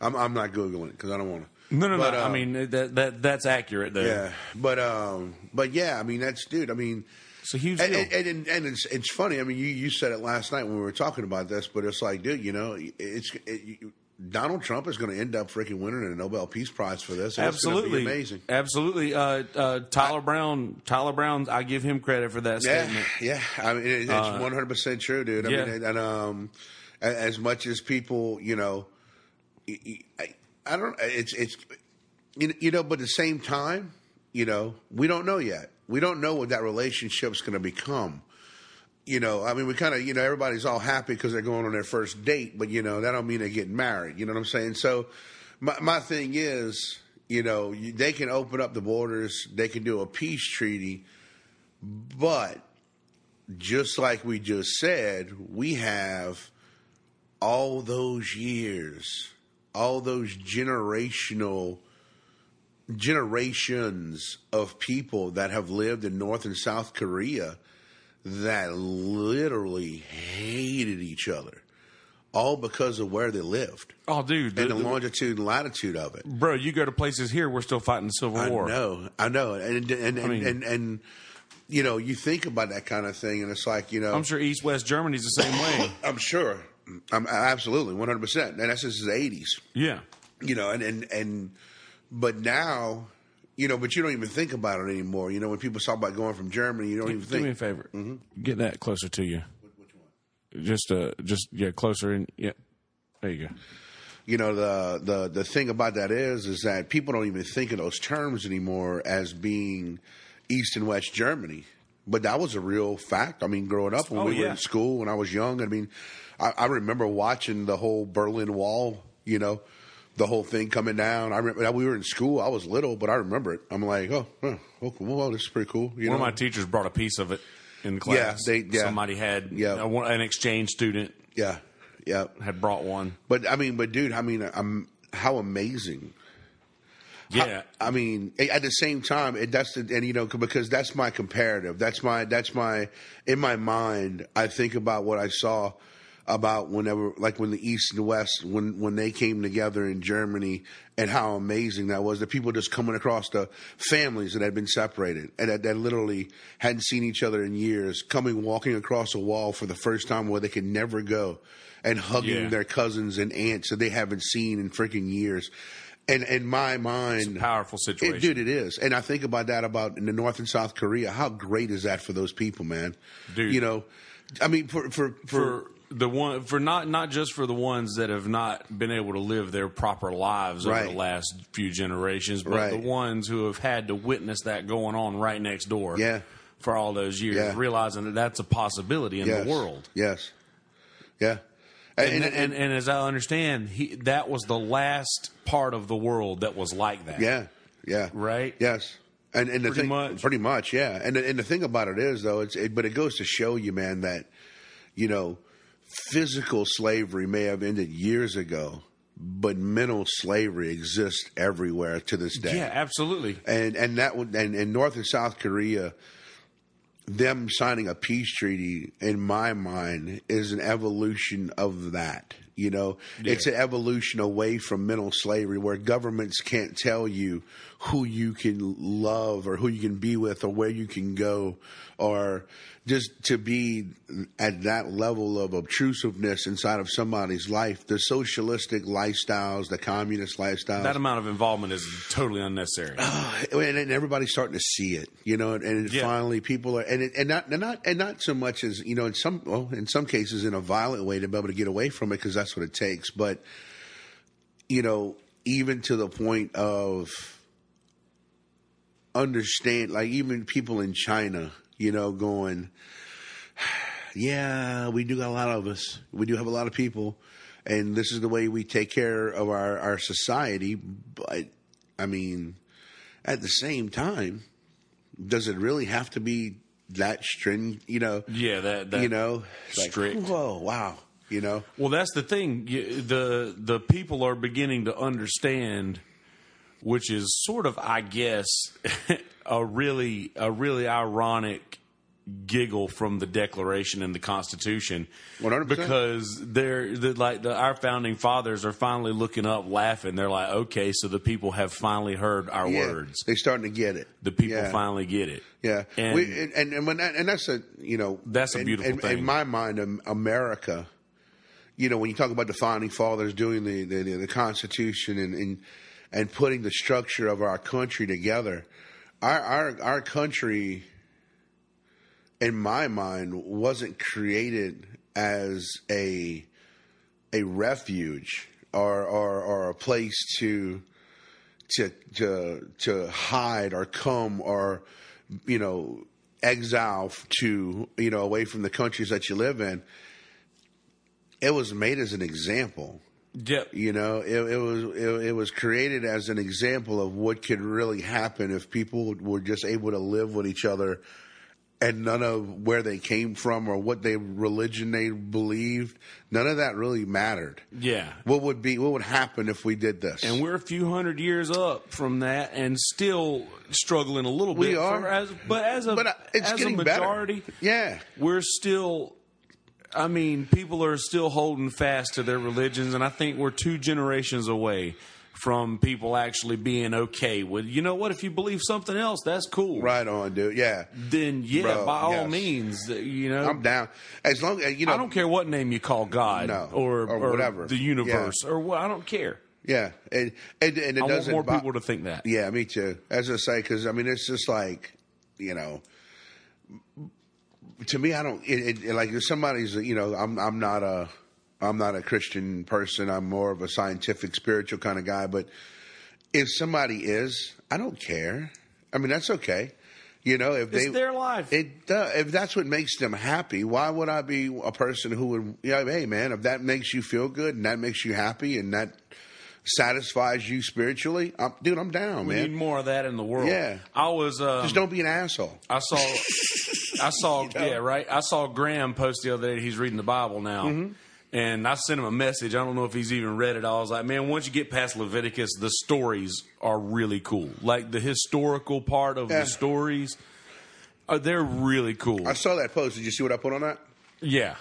I'm, I'm not googling it because I don't want to. No, no, But, no. I uh, mean, that, that that's accurate, though. yeah, but um, but yeah, I mean that's dude. I mean, It's a huge and, deal. and, and, and it's it's funny. I mean, you you said it last night when we were talking about this, but it's like, dude, you know, it's it, you, Donald Trump is going to end up freaking winning a Nobel Peace Prize for this. Absolutely, going to be amazing. Absolutely, uh, uh, Tyler Brown. Tyler Brown. I give him credit for that Yeah, statement. yeah. I mean, it, it's one hundred percent true, dude. I yeah. mean, and um, as much as people, you know, I, I don't. It's it's you you know, but at the same time, you know, we don't know yet. We don't know what that relationship's going to become. You know, I mean, we kind of, you know, everybody's all happy because they're going on their first date, but you know, that don't mean they're getting married. You know what I'm saying? So, my my thing is, you know, you, they can open up the borders, they can do a peace treaty, but just like we just said, we have all those years, all those generational generations of people that have lived in North and South Korea that literally hated each other, all because of where they lived Oh, dude, the- and the the- longitude and latitude of it. bro, you go to places here, we're still fighting the Civil I War. I know, I know, and and and, mean- and and you know, you think about that kind of thing, and it's like you know, I'm sure East West Germany's the same way. <coughs> I'm sure, I'm absolutely 100, percent and that's since the 80s, yeah. you know, and and and but now. You know, but you don't even think about it anymore. You know, when people talk about going from Germany, you don't even Do me a think. favor. Get that closer to you. Which one? Just, uh, just yeah, closer in. Yeah, there you go. you know the the the thing about that is is that people don't even think of those terms anymore as being East and West Germany. But that was a real fact. I mean, growing up when Oh, we were in school when I was young, I mean, I, I remember watching the whole Berlin Wall. You know, the whole thing coming down. I remember we were in school. I was little, but I remember it. I'm like, oh, oh this is pretty cool. You One know, of my teachers brought a piece of it in class. they- yeah. Somebody had Yeah. a- an exchange student yeah, yeah. had brought one. But I mean, but dude, I mean, I'm how amazing Yeah, I mean, at the same time, it, that's the, and you know because that's my comparative. That's my that's my in my mind. I think about what I saw about whenever like when the East and the West when when they came together in Germany and how amazing that was. The people just coming across the families that had been separated and that, that literally hadn't seen each other in years, coming walking across a wall for the first time where they could never go, and hugging Yeah. their cousins and aunts that they haven't seen in freaking years. And in my mind, powerful it, situation. dude, it is, and I think about that about in the North and South Korea. How great is that for those people, man? Dude. you know, I mean, for for for, for the one for not not just for the ones that have not been able to live their proper lives over Right. the last few generations, but Right. the ones who have had to witness that going on right next door. Yeah. for all those years, Yeah. realizing that that's a possibility in yes. the world. Yes. Yeah. And, and, and, as I understand, he, that was the last part of the world that was like that. yeah. Yeah. Right? Yes. And, and the Pretty thing, much. pretty much, yeah. And the- and the thing about it is, though, it's it, but it goes to show you, man, that you know, physical slavery may have ended years ago, but mental slavery exists everywhere to this day. Yeah, absolutely. and and that would and in North and South Korea, them signing a peace treaty, in my mind, is an evolution of that. You know, it's an evolution away from mental slavery, where governments can't tell you who you can love or who you can be with or where you can go, or just to be at that level of obtrusiveness inside of somebody's life. The socialistic lifestyles, the communist lifestyles, That amount of involvement is totally unnecessary. <sighs> and, and everybody's starting to see it, you know, and, and Yeah. finally people are, and it, and not and not and not so much as you know, in some well, in some cases, in a violent way to be able to get away from it because that's what it takes. But you know, even to the point of understand, like even people in China, you know, going, yeah, we do got a lot of us. We do have a lot of people, and this is the way we take care of our our society. But I mean, at the same time, does it really have to be that stringent? You know, yeah, that, that you know, like, strict. whoa, wow, you know, Well, that's the thing. You- The the people are beginning to understand, which is sort of, I guess, <laughs> a really a really ironic giggle from the Declaration and the Constitution, 100%. because they're the, like the, our founding fathers are finally looking up, laughing. They're like, okay, so the people have finally heard our yeah, words. they're starting to get it. The people Yeah. finally get it. Yeah, And- we, and, and and when that, and that's a you know That's a beautiful in, thing. In my mind, America, you know, when you talk about the founding fathers doing the the, the Constitution and, and and putting the structure of our country together, our our our country, in my mind, wasn't created as a a refuge or or, or a place to to to to hide or come or you know exile to you know away from the countries that you live in. It was made as an example Yep. you know it, it was it, it was created as an example of what could really happen if people were just able to live with each other and none of where they came from or what they religion they believed none of that really mattered Yeah. what would be what would happen if we did this And we're a few hundred years up from that, and still struggling a little We bit. are. for- as, but as a But, uh, it's as a getting better. majority, yeah we're still. I mean, people are still holding fast to their religions, and I think we're two generations away from people actually being okay with. You know what? If you believe something else, that's cool. right on dude yeah Then yeah, Bro, by all yes. means, uh, you know. i'm down as long as you know I don't care what name you call God No, or, or whatever. the universe or what. I don't care. yeah and and, and it I doesn't more bo- people to think that. Yeah, me too. As I say, because I mean, it's just like you know, to me, I don't it, it, like if somebody's you know, I'm I'm not a I'm not a Christian person. I'm more of a scientific, spiritual kind of guy. But if somebody is, I don't care. I mean, that's okay. You know, if It's they their life. it does. If that's what makes them happy, why would I be a person who would, you know, hey man, if that makes you feel good and that makes you happy and that satisfies you spiritually, I'm, dude, I'm down, We man. need more of that in the world. Yeah. I was. Um, Just don't be an asshole. I saw. <laughs> I saw. <laughs> Yeah, right. I saw Graham post the other day. He's reading the Bible now. Mm-hmm. And I sent him a message. I don't know if he's even read it. I was like, man, once you get past Leviticus, the stories are really cool. Like the historical part of Yeah. the stories, are they're really cool. I saw that post. Did you see what I put on that? yeah,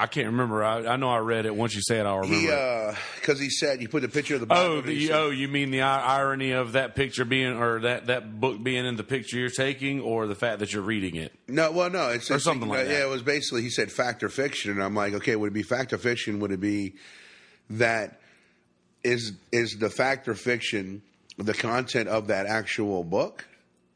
I can't remember. I, I know I read it. Once you say it, I'll remember. He, uh, because he said you put the picture of the Bible. Oh, the, oh, you mean the irony of that picture being, or that, that book being in the picture you're taking, or the fact that you're reading it? No, well, no, it's Or it's- something like Yeah, that. it was basically he said fact or fiction, and I'm like, okay, would it be fact or fiction? Would it be that is is the fact or fiction the content of that actual book,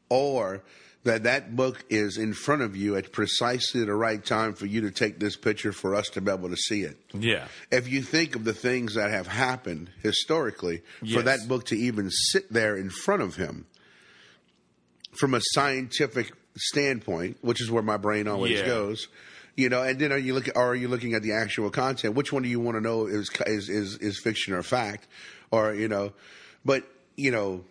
or that that book is in front of you at precisely the right time for you to take this picture for us to be able to see it? Yeah. if you think of the things that have happened historically, for that book to even sit there in front of him, from a scientific standpoint, which is where my brain always Yeah. goes. You know, and then are you look or are you looking at the actual content? Which one do you want to know is is is, is fiction or fact, or you know? But you know,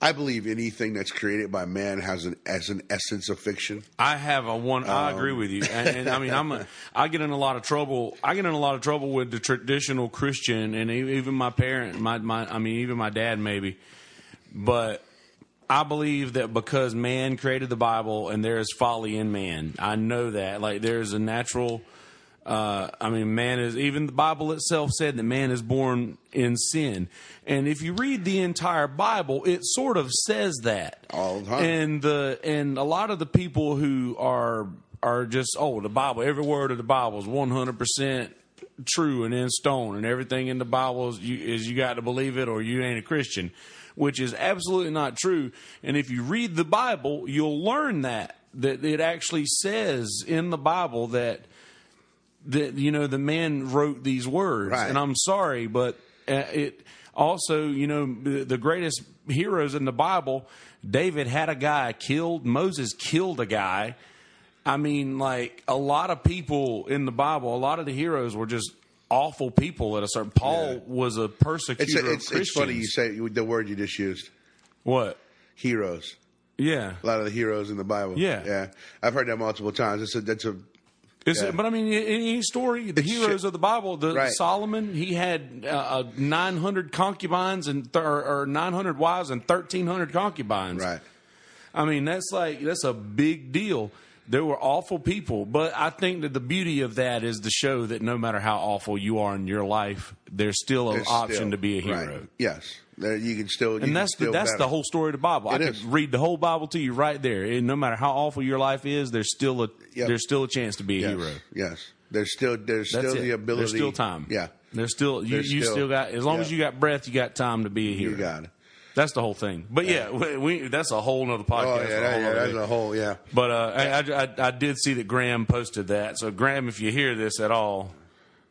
I believe anything that's created by man has an as an essence of fiction. I have a one. I Um, agree with you, and, and I mean, I'm. A, I get in a lot of trouble. I get in a lot of trouble with the traditional Christian, and even my parent, my my. I mean, even my dad, maybe. But I believe that because man created the Bible, and there is folly in man. I know that. Like there's a natural. Uh, I mean, man is even the Bible itself said that man is born in sin, and if you read the entire Bible, it sort of says that All the time. And the and a lot of the people who are are just oh the Bible, every word of the Bible is one hundred percent true and in stone, and everything in the Bible is you, is you got to believe it or you ain't a Christian, which is absolutely not true. And if you read the Bible, you'll learn that that it actually says in the Bible that that you know the man wrote these words Right. and i'm sorry but uh, it also you know the greatest heroes in the bible david had a guy killed moses killed a guy i mean like a lot of people in the bible a lot of the heroes were just awful people at a certain paul Yeah. was a persecutor It's of it's, it's funny you say the word you just used, what heroes. yeah A lot of the heroes in the Bible. Yeah. yeah. I've heard that multiple times. It's a that's a Yeah. But I mean, in any story, the It's heroes shit. of the Bible, the Right. Solomon, he had uh, uh, 900 concubines and th- or, or 900 wives and 1,300 concubines. right. I mean, that's like that's a big deal. They were awful people, but I think that the beauty of that is to show that no matter how awful you are in your life, there's still an There's option still- to be a hero. Right. Yes, there, you can still. you And that's the, that's the whole story of the Bible. I It could is. read the whole Bible to you right there. And no matter how awful your life is, there's still a Yep. there's still a chance to be a Yes. hero. Yes, there's still there's That's still it. the ability. There's still time. Yeah, There's still you. There's you still- still, got as long as you got breath, you got time to be a hero. you got it. That's the whole thing. But yeah, we, we that's a whole nother podcast. Oh yeah, a that, whole yeah, that's a whole yeah. But uh, I, I, I, I did see that Graham posted that. So Graham, if you hear this at all,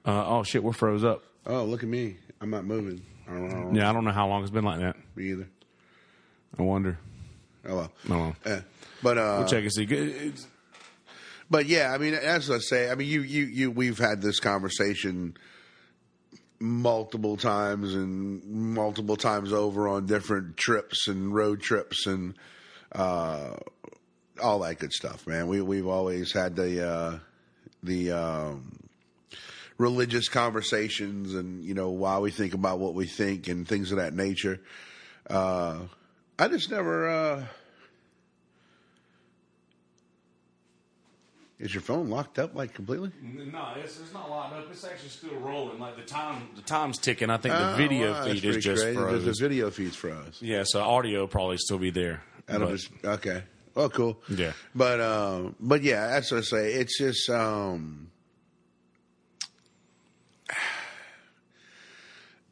uh, oh shit, we're froze up. Oh look at me, I'm not moving. I don't know Yeah, I don't know how long it's been like that. me either. I wonder. Oh well. Oh, well. Yeah. But uh, We'll check and see. It's- But yeah, I mean, as I say, I mean, you, you, you, we've had this conversation multiple times and multiple times over on different trips and road trips and uh, all that good stuff, man. We we've always had the uh, the um, religious conversations and you know why we think about what we think and things of that nature. Uh, I just never. Uh, is your phone locked up like completely? No, it's, it's not locked up. It's actually still rolling. Like the time, the time's ticking. I think Oh, the video wow, feed is just crazy. froze. A video feeds froze. Yeah, so audio will probably still be there. That'll But- just okay. Oh, cool. Yeah. But um, but yeah, that's what I say. It's just um,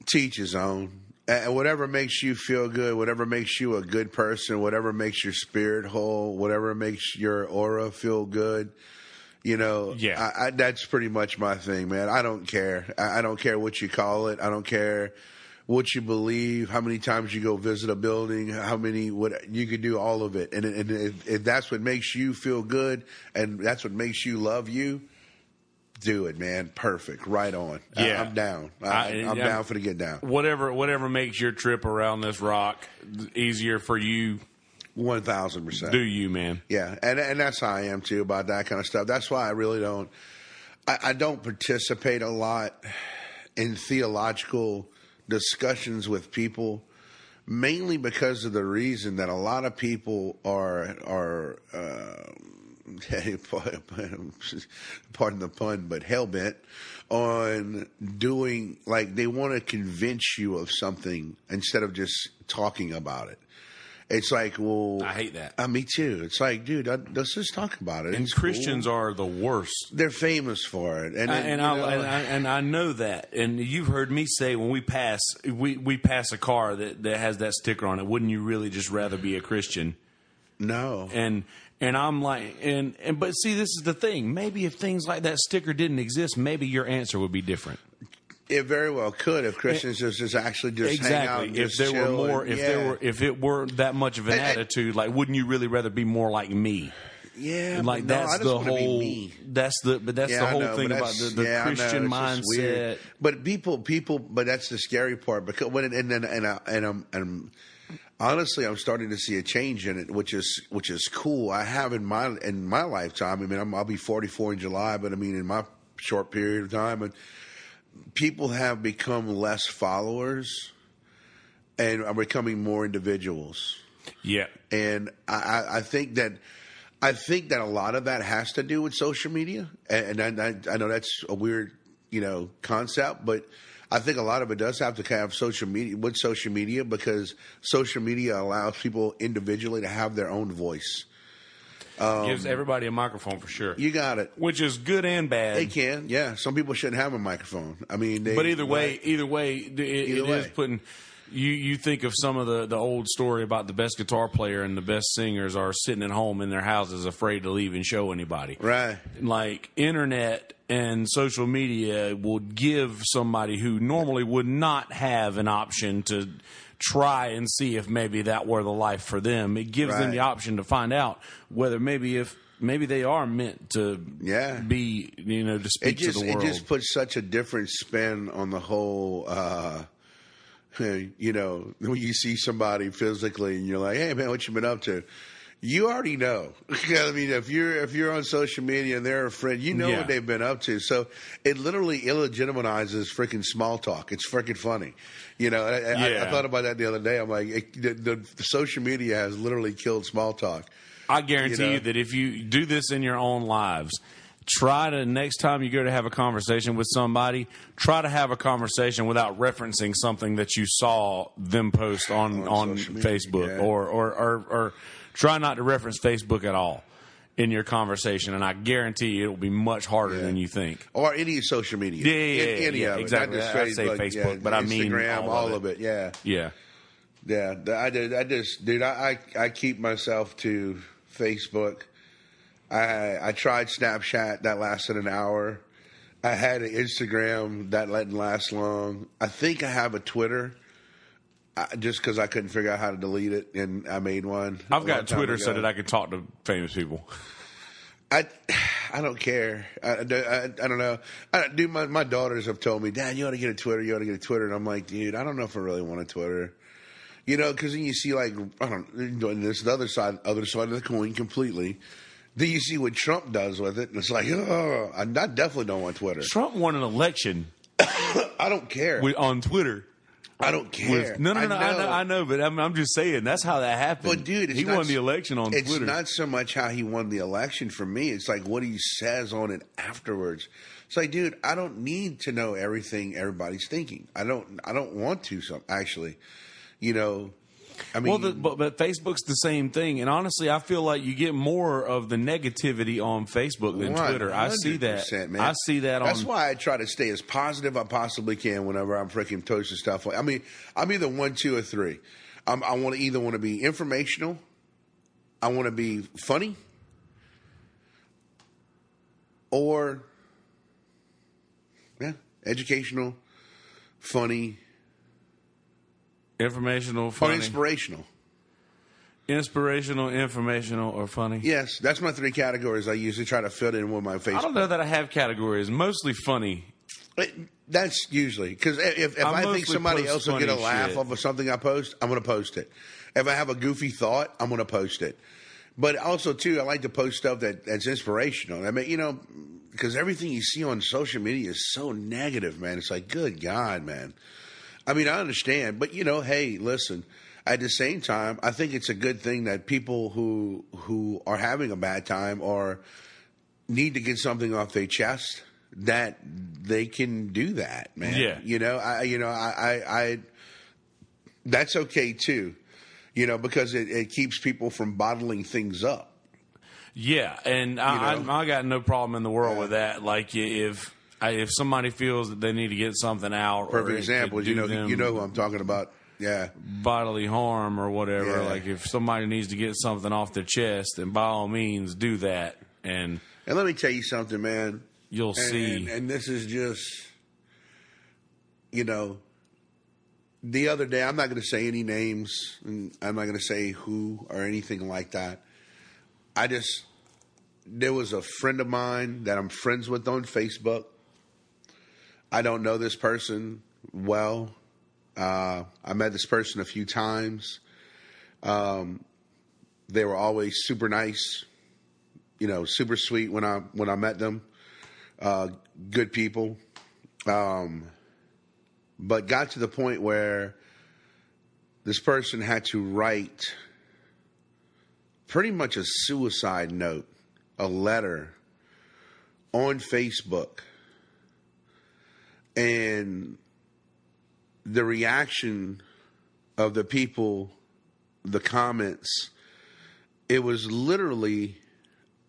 teach his own. And whatever makes you feel good, whatever makes you a good person, whatever makes your spirit whole, whatever makes your aura feel good, you know, Yeah. I, I, that's pretty much my thing, man. I don't care. I, I don't care what you call it. I don't care what you believe, how many times you go visit a building, how many what you can do all of it, and, and if, if that's what makes you feel good, and that's what makes you love you, do it, man. Perfect, right on. Yeah. I'm down. I, I- I'm yeah. down for the get down. whatever whatever makes your trip around this rock easier for you, One thousand percent. do you, man? Yeah, and and that's how I am too about that kind of stuff. That's why I really don't. I, I don't participate a lot in theological discussions with people, mainly because of the reason that a lot of people are are. Uh, <laughs> pardon the pun, but hell bent on doing like they want to convince you of something instead of just talking about it. It's like, well, I hate that. uh, me too. It's like, dude, uh, let's just talk about it. And It's Christians cool. are the worst. they're famous for it, and, I- and I, and I and I know that. And you've heard me say when we pass we, we pass a car that, that has that sticker on it. Wouldn't you really just rather be a Christian? no, And and I'm like and and but see this is the thing. Maybe if things like that sticker didn't exist, maybe your answer would be different. It very well could if Christians just, just actually just hang out exactly. and If just there were more, and- if yeah. there were, if it weren't that much of an And- attitude, like, wouldn't you really rather be more like me? yeah, like no, that's the whole. That's the but that's Yeah, the whole know, thing about the, the yeah, Christian mindset. But people, people, but that's the scary part. Because when it, and and uh, and, I, and I'm and honestly, I'm starting to see a change in it, which is which is cool. I have in my in my lifetime. I mean, I'm, I'll be 44 in July, but I mean, in my short period of time, and people have become less followers and are becoming more individuals. Yeah, And I, I- I think that I think that a lot of that has to do with social media. And, and I, I know that's a weird, you know, concept, but I think a lot of it does have to have social media with social media because social media allows people individually to have their own voice. gives everybody a microphone for sure, Um, You got it. which is good and bad. They can, yeah. Some people shouldn't have a microphone. I mean, they, But either way, either way, it, it Either is putting. You you think of some of the the old story about the best guitar player and the best singers are sitting at home in their houses afraid to leave and show anybody. right? Like internet and social media will give somebody who normally would not have an option to try and see if maybe that were the life for them. It gives them the option to find out whether maybe if maybe they are meant to Yeah. be you know to speak it just to the world. it just puts such a different spin on the whole uh you know when you see somebody physically and you're like hey man what you been up to? You already know. <laughs> I mean? If you're if you're on social media and they're a friend you know Yeah. what they've been up to. So it literally illegitimizes freaking small talk. It's freaking funny. You know I, I, I thought about that the other day. I'm like it, the, the, the social media has literally killed small talk. I guarantee You you, that if you do this in your own lives, try to next time you go to have a conversation with somebody, try to have a conversation without referencing something that you saw them post on On on, Facebook yeah. or, or or or try not to reference Facebook at all in your conversation, and I guarantee you it will be much harder Yeah. than you think. or any social media Yeah, yeah, Any- yeah, any yeah, of it. exactly. Not just I'd say Facebook, yeah, but I mean Instagram, all all, of of it. Yeah, Yeah. yeah. I did. I just, dude. I, I I keep myself to Facebook. I I tried Snapchat. That lasted an hour. I had an Instagram that didn't last long. I think I have a Twitter. I, just because I couldn't figure out how to delete it, and I made one. I've got Twitter so that I can talk to famous people. I, I don't care. I, I, I don't know. I, dude, my, my daughters have told me, Dad, you ought to get a Twitter. You ought to get a Twitter. And I'm like, dude, I don't know if I really want a Twitter. You know, because then you see like I don't. And this is the other side, other side of the coin completely. Then you see what Trump does with it, and it's like, <laughs> oh, I, I definitely don't want Twitter. Trump won an election <coughs> I don't care. with, on Twitter. I don't care. With, no, no, no, I know, I know, but I'm, I'm just saying that's how that happened. But dude, it's he not won the election on it's Twitter. It's not so much how he won the election for me. It's like what he says on it afterwards. It's like, dude, I don't need to know everything everybody's thinking. I don't. I don't want to. Some actually, you know. I mean, well, the, but, but Facebook's the same thing, and honestly, I feel like you get more of the negativity on Facebook than Twitter. I see that. man. I see that That's on. why I try to stay as positive I possibly can whenever I'm freaking toasting stuff. I mean, I'm either one, two, or three. I'm, I want to either want to be informational, I want to be funny, or yeah, educational, funny, informational, or inspirational. inspirational, informational, or funny. Yes, that's my three categories. I usually try to fit in with my Facebook. I don't know that I have categories. Mostly funny. It- That's usually because if, if I I, think somebody else will get a laugh shit. off of something I post, I'm going to post it. If I have a goofy thought, I'm going to post it. But also too, I like to post stuff that that's inspirational. I mean, you know, because everything you see on social media is so negative, man. It's like, good God, man. I mean, I understand, but you know, hey, listen. At the same time, I think it's a good thing that people who who are having a bad time or need to get something off their chest that they can do that, man. Yeah. You know, I you know, I I, I that's okay too. You know, because it, it keeps people from bottling things up. Yeah, and I, I, I got no problem in the world with that. Like if I, if somebody feels that they need to get something out, or Perfect example, you know you know who I'm talking about. Yeah. bodily harm or whatever. Yeah. Like if somebody needs to get something off their chest, then by all means do that, and And let me tell you something, man. you'll and, see. and, and this is just you know, the other day, I'm not going to say any names, and I'm not going to say who or anything like that. I just, there was a friend of mine that I'm friends with on Facebook. I don't know this person well. Uh, I met this person a few times. Um, they were always super nice, you know, super sweet when I when I met them. Uh, good people, um, but got to the point where this person had to write pretty much a suicide note, a letter on Facebook, and the reaction of the people, the comments, it was literally,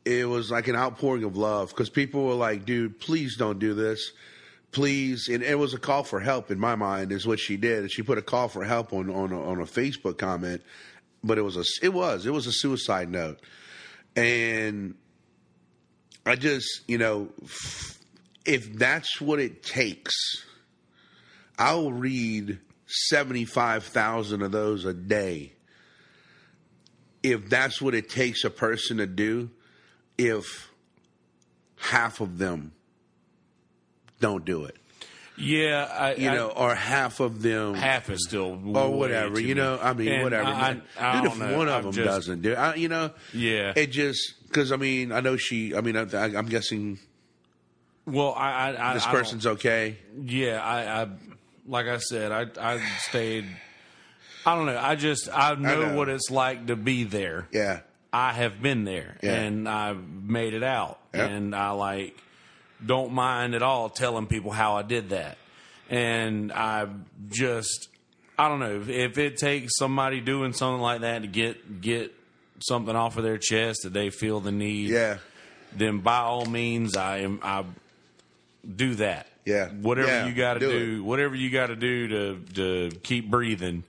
it was like an outpouring of love because people were like, dude, please don't do this. Please, and it was a call for help in my mind, is what she did. She put a call for help on on a, on a Facebook comment, but it was a it was it was a suicide note, and I just you know, if that's what it takes I'll read 75,000 of those a day. If that's what it takes a person to do, if half of them don't do it. Yeah, I, You I- know, or half of them half is still or whatever. You know. I mean, whatever. I. I, Dude, if know. one of them just- doesn't do, I, you know, Yeah. it just because I mean, I know she. I mean, I, I, I'm guessing Well, I, I, I this I person's okay. Yeah, I, I like I said, I I stayed. I don't know. I just I know, know. what it's like to be there. Yeah, I have been there Yeah. and I've made it out, Yep. and I like don't mind at all telling people how I did that, and I just I don't know if, if it takes somebody doing something like that to get get something off of their chest that they feel the need yeah, then by all means I am I do that. Yeah. Whatever Yeah, you got to do do, whatever you got to do to to keep breathing.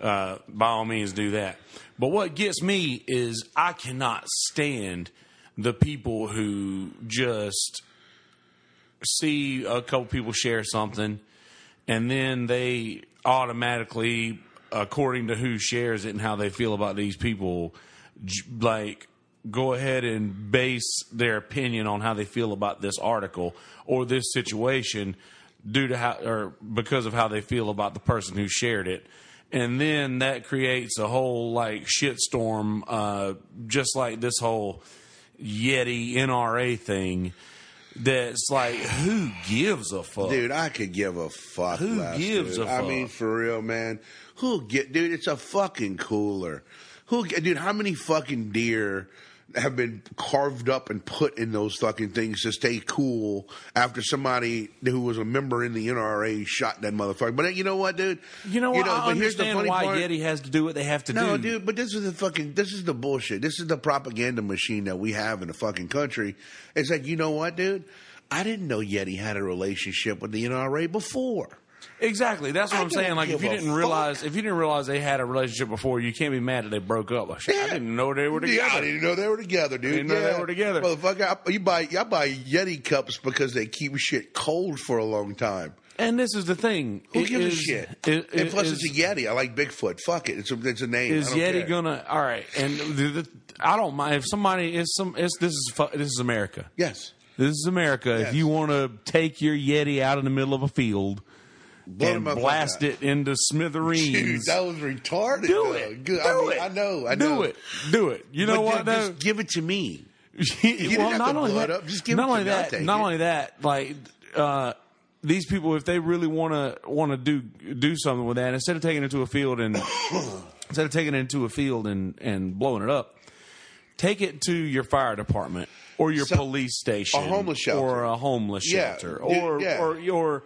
Uh, by all means, do that. But what gets me is I cannot stand the people who just see a couple people share something and then they automatically according to who shares it and how they feel about these people like go ahead and base their opinion on how they feel about this article or this situation due to how or because of how they feel about the person who shared it and then that creates a whole like shitstorm uh just like this whole yeti nra thing that's like who gives a fuck dude, I could give a fuck. Who less, gives dude. a I fuck? I mean, for real, man. Who get, dude? It's a fucking cooler. Who, dude? How many fucking deer have been carved up and put in those fucking things to stay cool after somebody who was a member in the NRA shot that motherfucker? But you know what, dude? You know what? I but here's the understand funny why part. Yeti has to do what they have to No, do. dude, but this is the fucking this is the bullshit. This is the propaganda machine that we have in the fucking country. It's like, you know what, dude? I didn't know Yeti had a relationship with the NRA before. Exactly. That's what I am saying. Like, if you didn't realize, if you didn't realize they had a relationship before, you can't be mad that they broke up. Like, shit, I didn't know they were together. Yeah, I didn't know they were together, dude. I didn't know they were together. Motherfucker, I, you buy I buy Yeti cups because they keep shit cold for a long time. And this is the thing. Who It gives a shit? it- and plus, is- it's a Yeti. I like Bigfoot. Fuck it. It's a it's a name. Is I don't Yeti care. gonna? All right, and the, the, I don't mind if somebody is some. It's, this is this is America. Yes. This is America. Yes. If you want to take your Yeti out in the middle of a field Blow and blast it into Dude, smithereens, that was retarded. do though. it. Good. Do I mean, it. I know. I do know. it. Do it. You know But what? though? Just give it to me. <laughs> well, not only that, up. Just give not it only me. That, not it. only that, like uh, these people, if they really want to want to do do something with that, instead of taking it to a field and <coughs> instead of taking it into a field and and blowing it up, take it to your fire department or your So- police station, A homeless shelter. or a homeless shelter, dude, or yeah. or your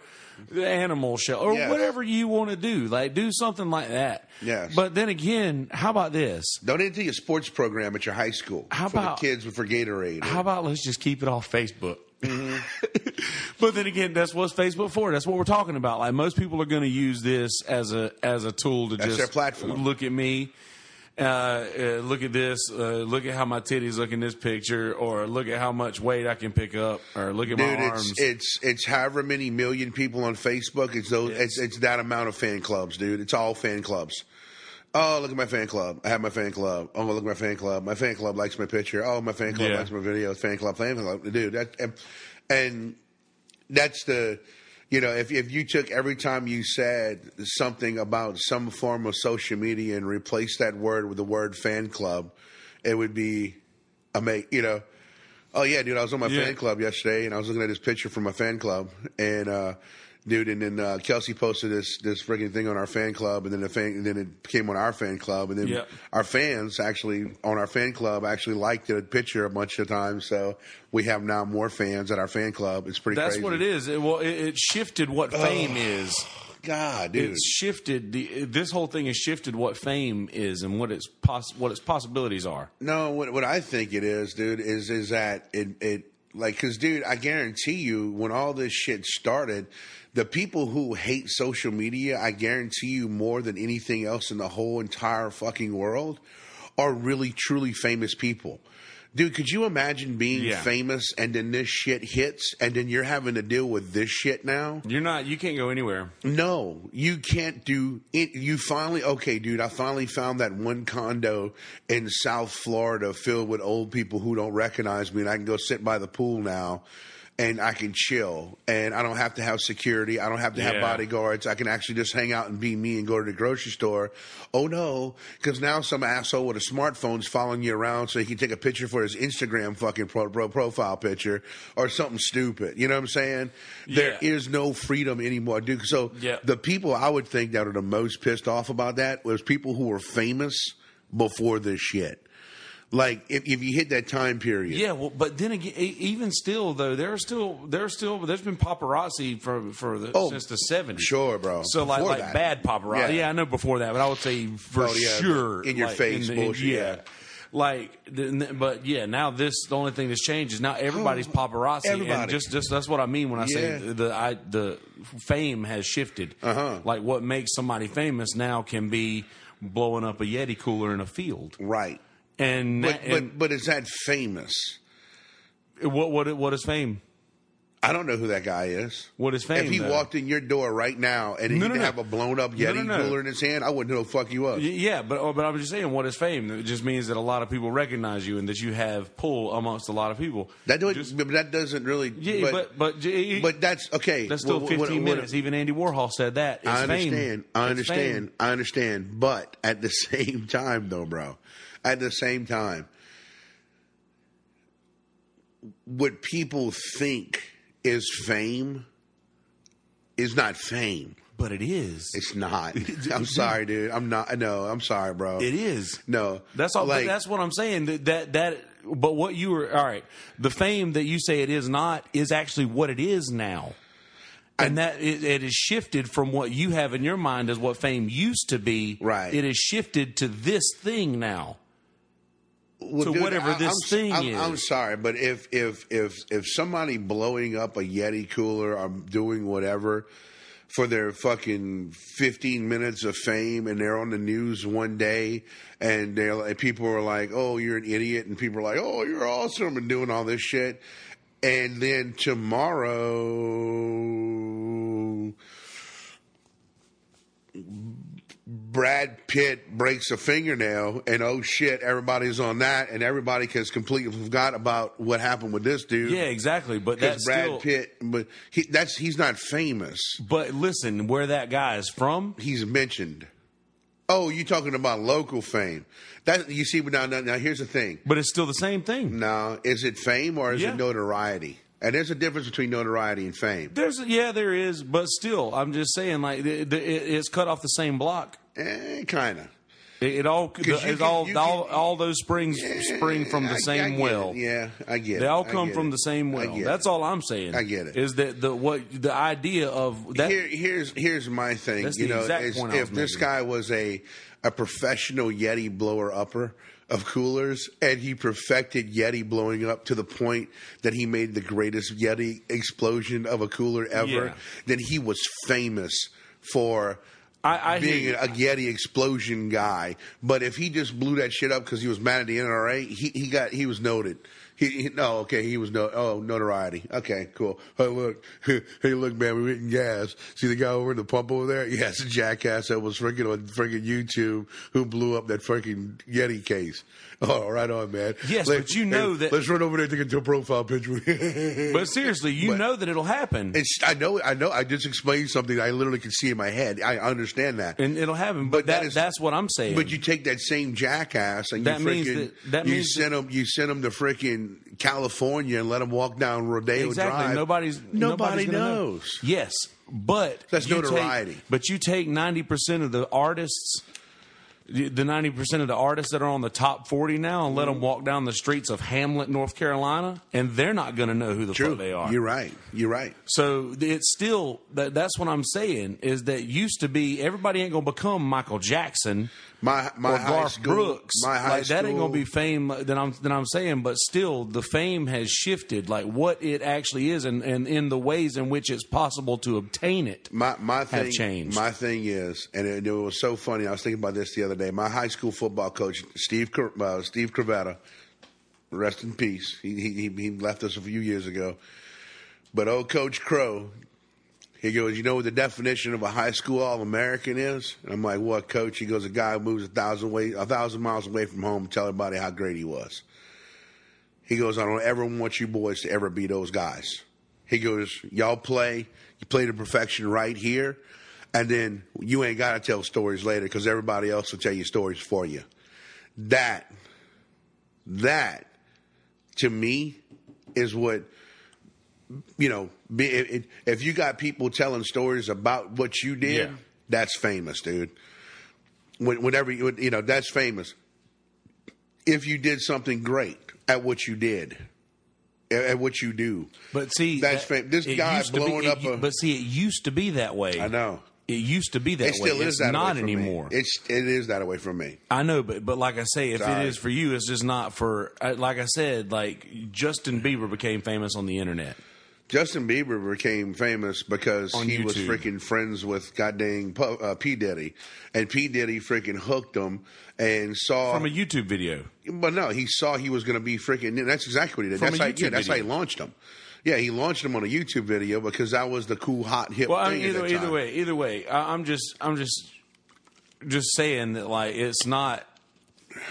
animal shelter, or Yes. whatever you want to do. Like do something like that. Yes. But then again, how about this? Donate to your sports program at your high school How for about- the kids for Gatorade. How about let's just keep it off Facebook? Mm-hmm. <laughs> but then again, that's what's Facebook for. That's what we're talking about. Like most people are going to use this as a as a tool to That's just their platform. look at me uh, uh, look at this, uh, look at how my titties look in this picture, or look at how much weight I can pick up, or look at Dude, my arms. it's it's it's however many million people on Facebook. It's those. It's, it's that amount of fan clubs, dude. It's all fan clubs. Oh, look at my fan club. I have my fan club. Oh, look at my fan club. My fan club likes my picture. Oh, my fan club Yeah. likes my video. Fan club, fan club. Dude, that and, and that's the you know if if you took every time you said something about some form of social media and replaced that word with the word fan club, it would be amazing. You know. Oh yeah, dude! I was on my Yeah. fan club yesterday, and I was looking at this picture from my fan club, and uh, dude, and then uh, Kelsey posted this this freaking thing on our fan club, and then the fan, and then it came on our fan club, and then Yeah. our fans actually on our fan club actually liked the picture a bunch of times, so we have now more fans at our fan club. It's pretty. That's crazy. what it is. It, well, it, it shifted what fame is. God, dude. It's shifted. The, this whole thing has shifted what fame is and what its poss- what its possibilities are. No, what what I think it is, dude, is is that it it like because, dude, I guarantee you, when all this shit started, the people who hate social media, I guarantee you, more than anything else in the whole entire fucking world, are really truly famous people. Dude, could you imagine being Yeah. famous and then this shit hits and then you're having to deal with this shit now? You're not. You can't go anywhere. No, you can't do it. You finally, okay, dude, I finally found that one condo in South Florida filled with old people who don't recognize me, and I can go sit by the pool now and I can chill. And I don't have to have security. I don't have to have Yeah. bodyguards. I can actually just hang out and be me and go to the grocery store. Oh, no, because now some asshole with a smartphone's following you around so he can take a picture for his Instagram fucking pro, pro, profile picture or something stupid. You know what I'm saying? There Yeah. is no freedom anymore, dude. So Yeah. the people I would think that are the most pissed off about that was people who were famous before this shit. Like if, if you hit that time period, Yeah, well, but then again, even still though, there's still there's still there's been paparazzi for for the, Oh, since the seventies. sure, bro. So like Before like that. bad paparazzi. Yeah. Yeah. I know before that, but I would say for Oh, yeah, sure in your like, face in the- in- yeah. yeah. Like, but yeah, now this the only thing that's changed is now everybody's paparazzi, and just just that's what I mean when I say the I, the fame has shifted. Uh-huh. Like what makes somebody famous now can be blowing up a Yeti cooler in a field, right. And But and but but is that famous? what what what is fame? I don't know who that guy is. What is fame? if he though? walked in your door right now and he No, no, didn't no. have a blown up Yeti cooler in his hand, I wouldn't know who fuck you up. Y- Yeah, but oh, but I'm just saying, what is fame? It just means that a lot of people recognize you and that you have pull amongst a lot of people. That don't, Just- but that doesn't really. yeah, but, but but, but that's okay. that's still What- 15 what- what- minutes. Even Andy Warhol said that. I fame. understand. I understand. I understand. But at the <laughs> same time, though, bro, at the same time, what people think is fame is not fame. But it is. It's not. <laughs> I'm sorry, dude. I'm not. No, I'm sorry, bro. It is. No, That's all. Like, but that's what I'm saying. That, that that. But what you were all right. The fame that you say it is not is actually what it is now. And that it, it has shifted from what you have in your mind as what fame used to be. Right. It has shifted to this thing now. Well, to whatever this I'm, thing I'm, is. I'm sorry, but if if if if somebody blowing up a Yeti cooler or doing whatever for their fucking 15 minutes of fame and they're on the news one day and they're like, people are like, "Oh, you're an idiot," and people are like, "Oh, you're awesome," and doing all this shit, and then tomorrow. Brad Pitt breaks a fingernail, and oh shit, everybody's on that, and everybody has completely forgot about what happened with this dude. Yeah, exactly. But that's Brad still. Pitt, but he, that's he's not famous. But listen, where that guy is from, He's mentioned. Oh, you talking about local fame? That you see, but now, now, now here's the thing. but it's still the same thing. Now, is it fame or is Yeah. it notoriety? And there's a difference between notoriety and fame. There's yeah, there is, but still, I'm just saying, like the, it, it's cut off the same block. Eh, kind of. It, it all, the, it's can- all, you all, all those springs spring from the I- I same get well. it. Yeah, I get it. They all come from it. the same well. That's it. all I'm saying. I get it. Is that the what the idea of that? Here, here's here's my thing. That's you the know, exact is I if was this making. guy was a a professional Yeti blower upper of coolers, and he perfected Yeti blowing up to the point that he made the greatest Yeti explosion of a cooler ever, Yeah. then he was famous for I, I being a Yeti explosion guy. But if he just blew that shit up because he was mad at the NRA, he, he got he was noted. He, he no okay he was no oh notoriety. Okay cool. Hey look <laughs> hey look man we're in gas. See the guy over in the pump over there? <laughs> Yeah a jackass that was freaking on freaking YouTube who blew up that freaking Yeti case <laughs> oh right on man Yes, Let- but you know hey, that- let's run over there and take a profile picture <laughs> but seriously, you But- know that it'll happen, it's I know I know I just explained something I literally can see in my head I understand that and it'll happen. But, But that, that is- that's what I'm saying. But you take that same jackass and That you means freaking that- that you means send him you send him to freaking California and let him walk down Rodeo exactly. Drive. Nobody's nobody nobody's gonna know. knows. Yes, but That's you take- notoriety. but you take ninety percent of the artists, the ninety percent of the artists that are on the top forty now, and let them walk down the streets of Hamlet, North Carolina, and they're not going to know who the True, fuck they are. You're right. You're right. So it's still that. That's what I'm saying is that used to be everybody ain't gonna become Michael Jackson My my or high Garth school, Brooks. my high like that ain't gonna be fame that I'm that I'm saying, but still the fame has shifted. Like what it actually is, and, and in the ways in which it's possible to obtain it. My my thing, changed. My thing is, and it, it was so funny. I was thinking about this the other day. My high school football coach, Steve uh, Steve Cravetta, rest in peace. He, he he left us a few years ago. But old Coach Crow, he goes, you know what the definition of a high school All American is? And I'm like, what, Coach? He goes, a guy who moves a thousand way a thousand miles away from home to tell everybody how great he was. He goes, I don't ever want you boys to ever be those guys. He goes, y'all play, you play to perfection right here, and then you ain't got to tell stories later because everybody else will tell you stories for you. That, that, to me, is what you know. Be, it, if you got people telling stories about what you did, Yeah. that's famous, dude. When- Whenever you, you know, that's famous. If you did something great at what you did, at at what you do, But see, That's that- fam- this guy to be- blowing it up a- but see, it used to be that way. I know. It used to be that it still way. is it's that not way for me. anymore. It's it is that way for me. I know, but but like I say, if Sorry. it is for you, it's just not for. uh, Like I said, like Justin Bieber became famous on the internet. Justin Bieber became famous because On he was freaking friends with goddamn uh, P Diddy, and P Diddy freaking hooked him and saw. From a YouTube video. but no, he saw he was going to be freaking. That's exactly what he did. From That's a how, yeah, YouTube that's how he launched him. Yeah, he launched him on a YouTube video because that was the cool, hot, hip Well, I thing. mean, either either way, either way, I, I'm just I'm just just saying that like it's not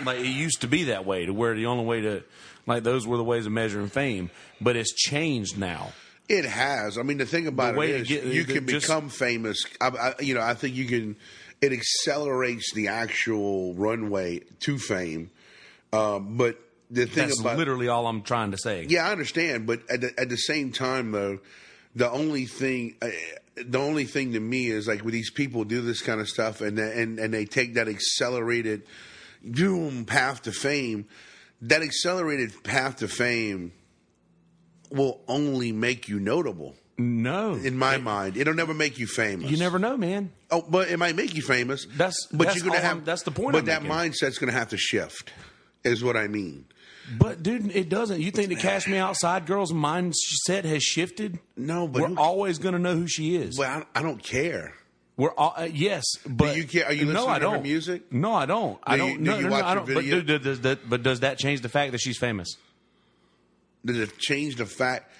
like it used to be that way to where the only way to like those were the ways of measuring fame, but it's changed now. It has. I mean, the thing about way it is, get- you can just- become famous. I, I, you know, I think you can. It accelerates the actual runway to fame. Um, but the thing That's about literally all I'm trying to say. yeah, I understand. But at the, at the same time, though, the only thing. Uh, the only thing to me is like when these people do this kind of stuff and and and they take that accelerated boom path to fame, that accelerated path to fame will only make you notable No, in my mind. It'll never make you famous. you never know, man. Oh, but it might make you famous. That's- but that's you're gonna have. I'm- that's the point But I'm that making. mindset's going to have to shift. Is what I mean. But dude, it doesn't. You think the Cash Me Outside girl's mindset has shifted? No, but we're always going to know who she is. Well, I, I don't care. We're all uh, yes, but you care- are you no, listening I to her don't. music? No, I don't. I Do you- don't. do no, you no, watch no, I her don't. But, video? do- does that, but does that change the fact that she's famous? Does it change the fact?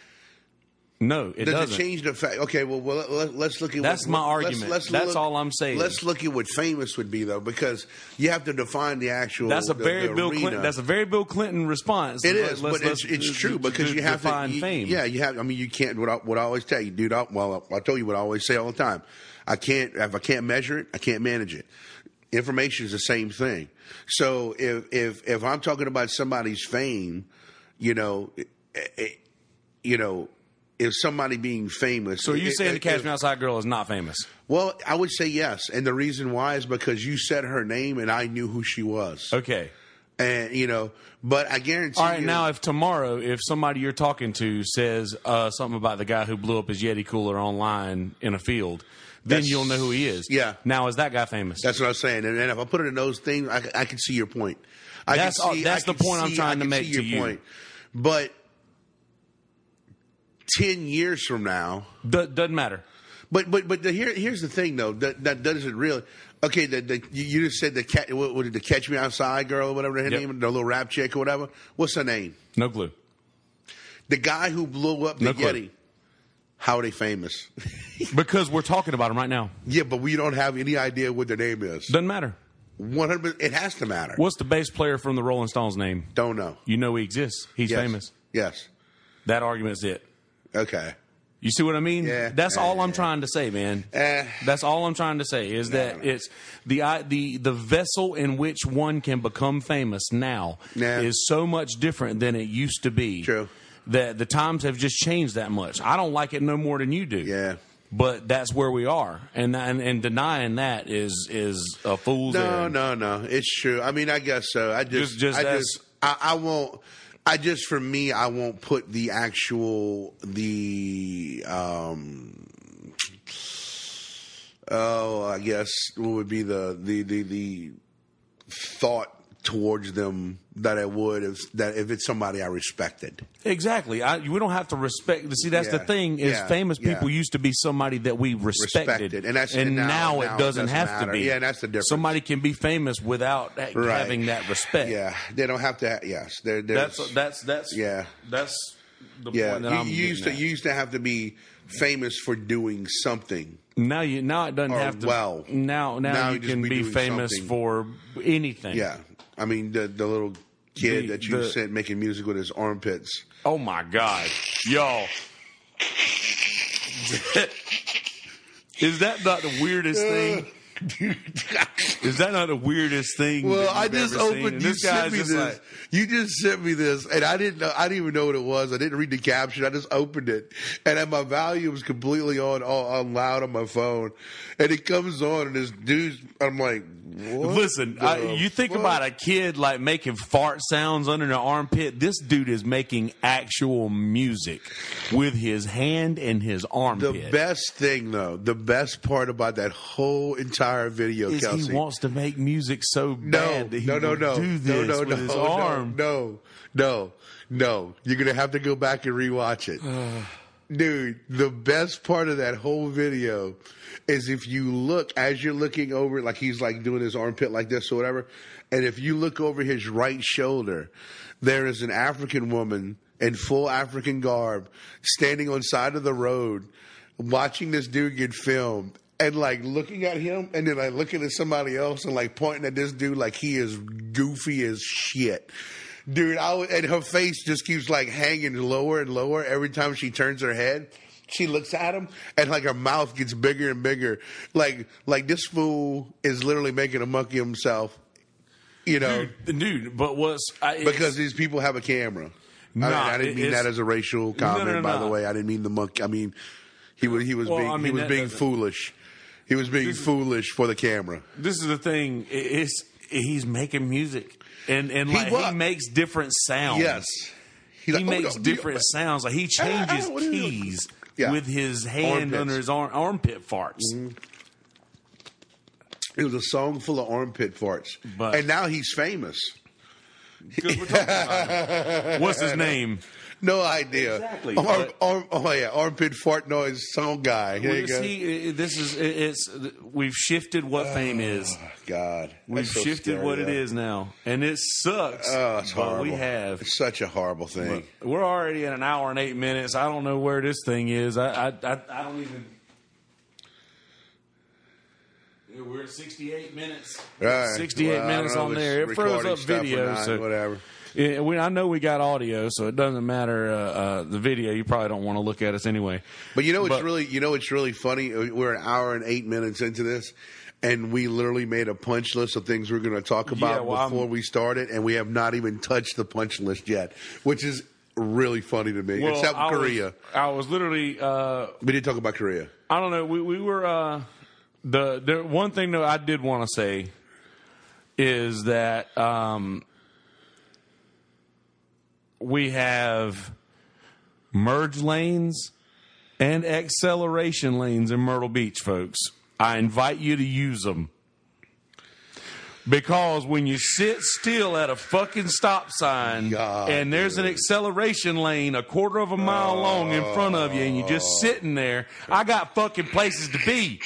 No, it Does doesn't. Does it change the fact? Okay, well, well let, let's look at. That's what, my let's- argument. let's That's look- all I'm saying. Let's look at what famous would be, though, because you have to define the actual. That's a the- very the Bill arena. Clinton. That's a very Bill Clinton response. It is, let's- but it's, let's- it's true because you have define to you- fame. Yeah, you have. I mean, you can't. What I, what I always tell you, dude. I, well, I told you what I always say all the time. I can't if I can't measure it, I can't manage it. Information is the same thing. So if if if I'm talking about somebody's fame, you know, it, it- you know, if somebody being famous. So you it- saying the Cash Me Outside girl is not famous? Well, I would say yes, and the reason why is because you said her name and I knew who she was, Okay. and you know. But I guarantee. All right. you, Now, if tomorrow, if somebody you're talking to says uh, something about the guy who blew up his Yeti cooler online in a field, then That's- you'll know who he is. yeah. Now, is that guy famous? That's what I was saying. And, and if I put it in those things, I, I can see your point. I can That's all- see- that's the point I'm trying to make see to you. But 10 years from now, Do- doesn't matter. But but but the, here here's the thing though that that doesn't really. Okay, the, the you just said the cat. What, what did the Catch Me Outside girl or whatever her Yep. name, the little rap chick or whatever. What's her name? No clue. The guy who blew up the No clue. Yeti. How are they famous? <laughs> Because we're talking about him right now. yeah, but we don't have any idea what their name is. Doesn't matter. One hundred. It has to matter. What's the bass player from the Rolling Stones name? Don't know. You know he exists. He's Yes. famous. Yes. That argument's it. Okay. You see what I mean? Yeah. That's all I'm trying to say, man. Eh. That's all I'm trying to say is that no. it's the I, the the vessel in which one can become famous now Yeah. is so much different than it used to be. True. That the times have just changed that much. I don't like it no more than you do. Yeah. But that's where we are, and and, and denying that is is a fool's No, errand. no, no. It's true. I mean, I guess so. I just, Just- just I just, I, I won't. I just, for me, I won't put the actual the. um Oh, I guess what would be the the the the thought towards them that I would if that if it's somebody I respected. Exactly. I, we don't have to respect. See, that's the thing. Is Yeah. famous Yeah. people used to be somebody that we respected, Respected. And that's- and and now, now- now it it doesn't, doesn't have matter. to be. Yeah, that's the difference. Somebody can be famous without Right. having that respect. Yeah, they don't have to. Yes, that's that's that's Yeah. That's the yeah. point that You, I'm you used to at. you used to have to be famous for doing something. now you now it doesn't have to. well. now now, Now you you can be be famous something. for anything. Yeah, I mean the the little kid The- that you the- sent making music with his armpits. Oh my God, y'all. <laughs> Is that not the weirdest thing? Uh. Is that not the weirdest thing? Well, I just opened. You this sent me this. like, you just sent me this, and I didn't know. I didn't even know what it was. I didn't read the caption. I just opened it, and my volume was completely on, all on loud on my phone, and it comes on, and this dude's. I'm like, what Listen, I, you think fuck? about a kid like making fart sounds under the armpit. This dude is making actual music with his hand and his armpit. The best thing, though, the best part about that whole entire video, is Kelsey, he wants to make music so no, bad that he no, no, no, do this no, no, with no, his no, arm. no, no, no. You're gonna have to go back and rewatch it, <sighs> dude. The best part of that whole video is if you look as you're looking over, like he's like doing his armpit like this or whatever, and if you look over his right shoulder, there is an African woman in full African garb standing on side of the road, watching this dude get filmed. And like looking at him, and then like looking at somebody else, and like pointing at this dude like he is goofy as shit, dude. I and her face just keeps like hanging lower and lower every time she turns her head. She looks at him, and like her mouth gets bigger and bigger. Like like this fool is literally making a monkey of himself, you know, Dude, dude, but what's I, because these people have a camera. I, mean, I didn't mean that as a racial comment, no, by no. the way. I didn't mean the monkey. I mean he was he was Well, being I mean, he was being doesn't- foolish. He was being foolish for the camera. this is the thing. i- It's he's making music, and and like he, was. makes different sounds. Yes, he like, oh, makes no, do you- different sounds. Like he I- I changes don't- what are you doing? keys Yeah. with his hand Armpits. Mm-hmm. under his arm, armpit farts. It was a song full of armpit farts, But- and now he's famous. we're talking about him. What's his <laughs> name? No idea. Exactly, Arm, but- arm, oh yeah, armpit fart noise song guy. Here Well, you go. see, this is it's we've shifted what oh, fame is. God, We've so shifted scary, what it though. is now, and it sucks. Oh, it's but horrible. we have. It's such a horrible thing. We're already at an hour and eight minutes. I don't know where this thing is. I I I, I don't even. Yeah, We're at 68 minutes. Right. 68 Well, minutes on there. It froze up video, so whatever. Yeah, we, I know we got audio, so it doesn't matter. Uh, uh, the video, you probably don't want to look at us anyway. But you know it's But- really you know it's really funny? We're an hour and eight minutes into this, and we literally made a punch list of things we're going to talk about well, I'm- before we started, and we have not even touched the punch list yet, which is really funny to me. Well, Except I was- Korea, I was literally. Uh, we didn't talk about Korea. I don't know. We we were uh, the the one thing that I did want to say is that um, we have merge lanes and acceleration lanes in Myrtle Beach, folks. I invite you to use them. Because when you sit still at a fucking stop sign God, and there's an acceleration lane a quarter of a mile long in front of you and you're just sitting there, I got fucking places to be.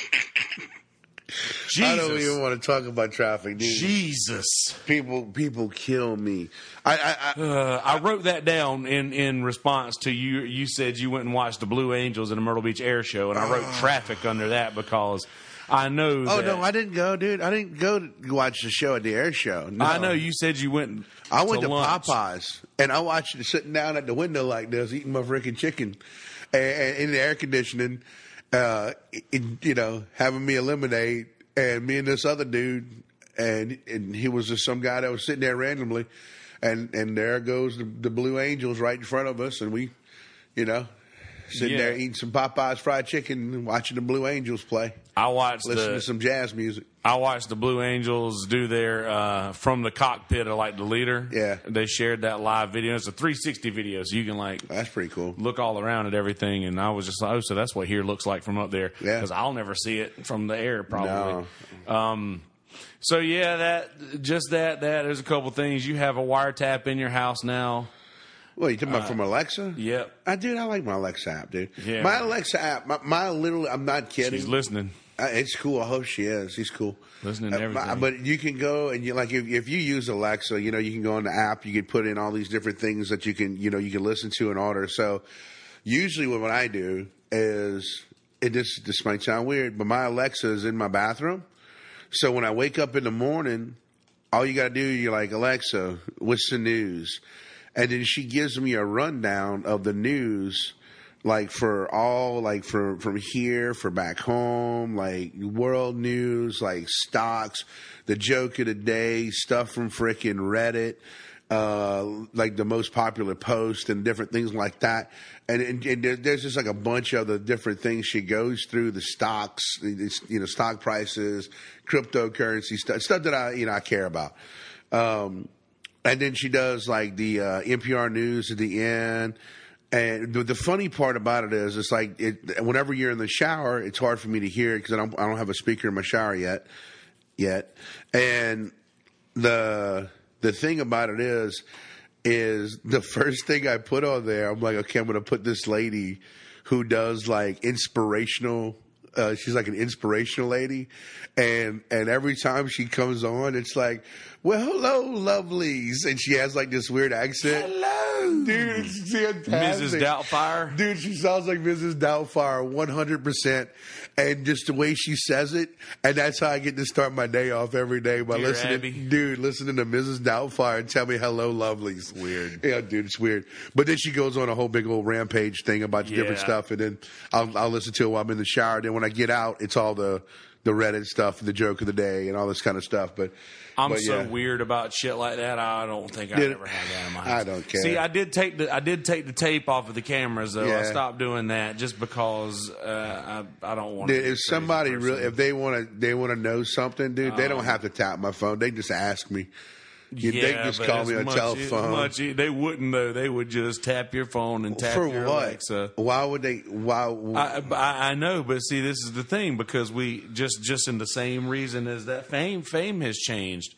I don't Jesus. even want to talk about traffic, dude. Jesus. People, people kill me. I, I, I Uh, I wrote that down in, in response to you. You said you went and watched the Blue Angels in the Myrtle Beach Air Show, and I wrote traffic under that because I know. oh that, no, I didn't go, dude. I didn't go to watch the show at the air show. No. I know you said you went. I went to. Popeyes and I watched it sitting down at the window like this, eating my freaking chicken, and, and in the air conditioning, uh, you know, having me eliminate, and me and this other dude, and and he was just some guy that was sitting there randomly, and and there goes the, the Blue Angels right in front of us, and we, you know. Sitting Yeah. there eating some Popeyes fried chicken, and watching the Blue Angels play, I watched listening the to some jazz music. I watched the Blue Angels do their uh, from the cockpit of like the leader. Yeah. they shared that live video. It's a 360 video, so you can like That's pretty cool. look all around at everything. And I was just like, oh, so that's what here looks like from up there. Yeah. because I'll never see it from the air probably. No. Um, so yeah, that just that that there's a couple things. You have a wiretap in your house now. Well, you talking about from Alexa? Yep, I dude, I like my Alexa app, dude. Yeah. My Alexa app, my, my literally, I'm not kidding. she's listening. Uh, it's cool. I hope she is. She's cool. Listening to Uh, everything. but you can go and you like if, if you use Alexa, you know you can go on the app. You can put in all these different things that you can you know you can listen to and order. So usually what I do is it this this might sound weird, but my Alexa is in my bathroom. So when I wake up in the morning, all you got to do you're like Alexa, what's the news? And then she gives me a rundown of the news like for all like for from here for back home like world news like stocks the joke of the day stuff from frickin' reddit uh like the most popular post and different things like that and, and, and there's just like a bunch of the different things she goes through the stocks you know stock prices cryptocurrency stuff stuff that i you know i care about um and then she does like the uh, NPR news at the end. And the, the funny part about it is, it's like it, whenever you're in the shower, it's hard for me to hear because I don't, I don't have a speaker in my shower yet, yet. And the the thing about it is, is the <laughs> first thing I put on there, I'm like, okay, I'm to put this lady who does like inspirational. Uh, she's like an inspirational lady, and and every time she comes on, it's like, well, hello, lovelies, and she has like this weird accent. Hello, dude, it's fantastic. Mrs. Doubtfire. Dude, she sounds like Mrs. Doubtfire 100%. And just the way she says it. And that's how I get to start my day off every day by Dear listening. Abby. Dude, listening to Mrs. Doubtfire and tell me hello, lovelies. Weird. Yeah, dude, it's weird. But then she goes on a whole big old rampage thing about different stuff. And then I'll, I'll listen to it while I'm in the shower. Then when I get out, it's all the, the Reddit stuff, the joke of the day, and all this kind of stuff. But I'm but so yeah. weird about shit like that. I don't think I ever had that in my I don't care. See, I did take the I did take the tape off of the cameras though. I stopped doing that just because uh, I I don't want. Dude, if somebody person. really, if they want to, they want to know something, dude. they don't have to tap my phone. They just ask me. You, they Yeah, just call me on much- telephone. Much, they wouldn't though. They would just tap your phone and tap For your what? Alexa. Why would they? Why? I, I I know, but see, this is the thing because we just just in the same reason as that fame fame has changed.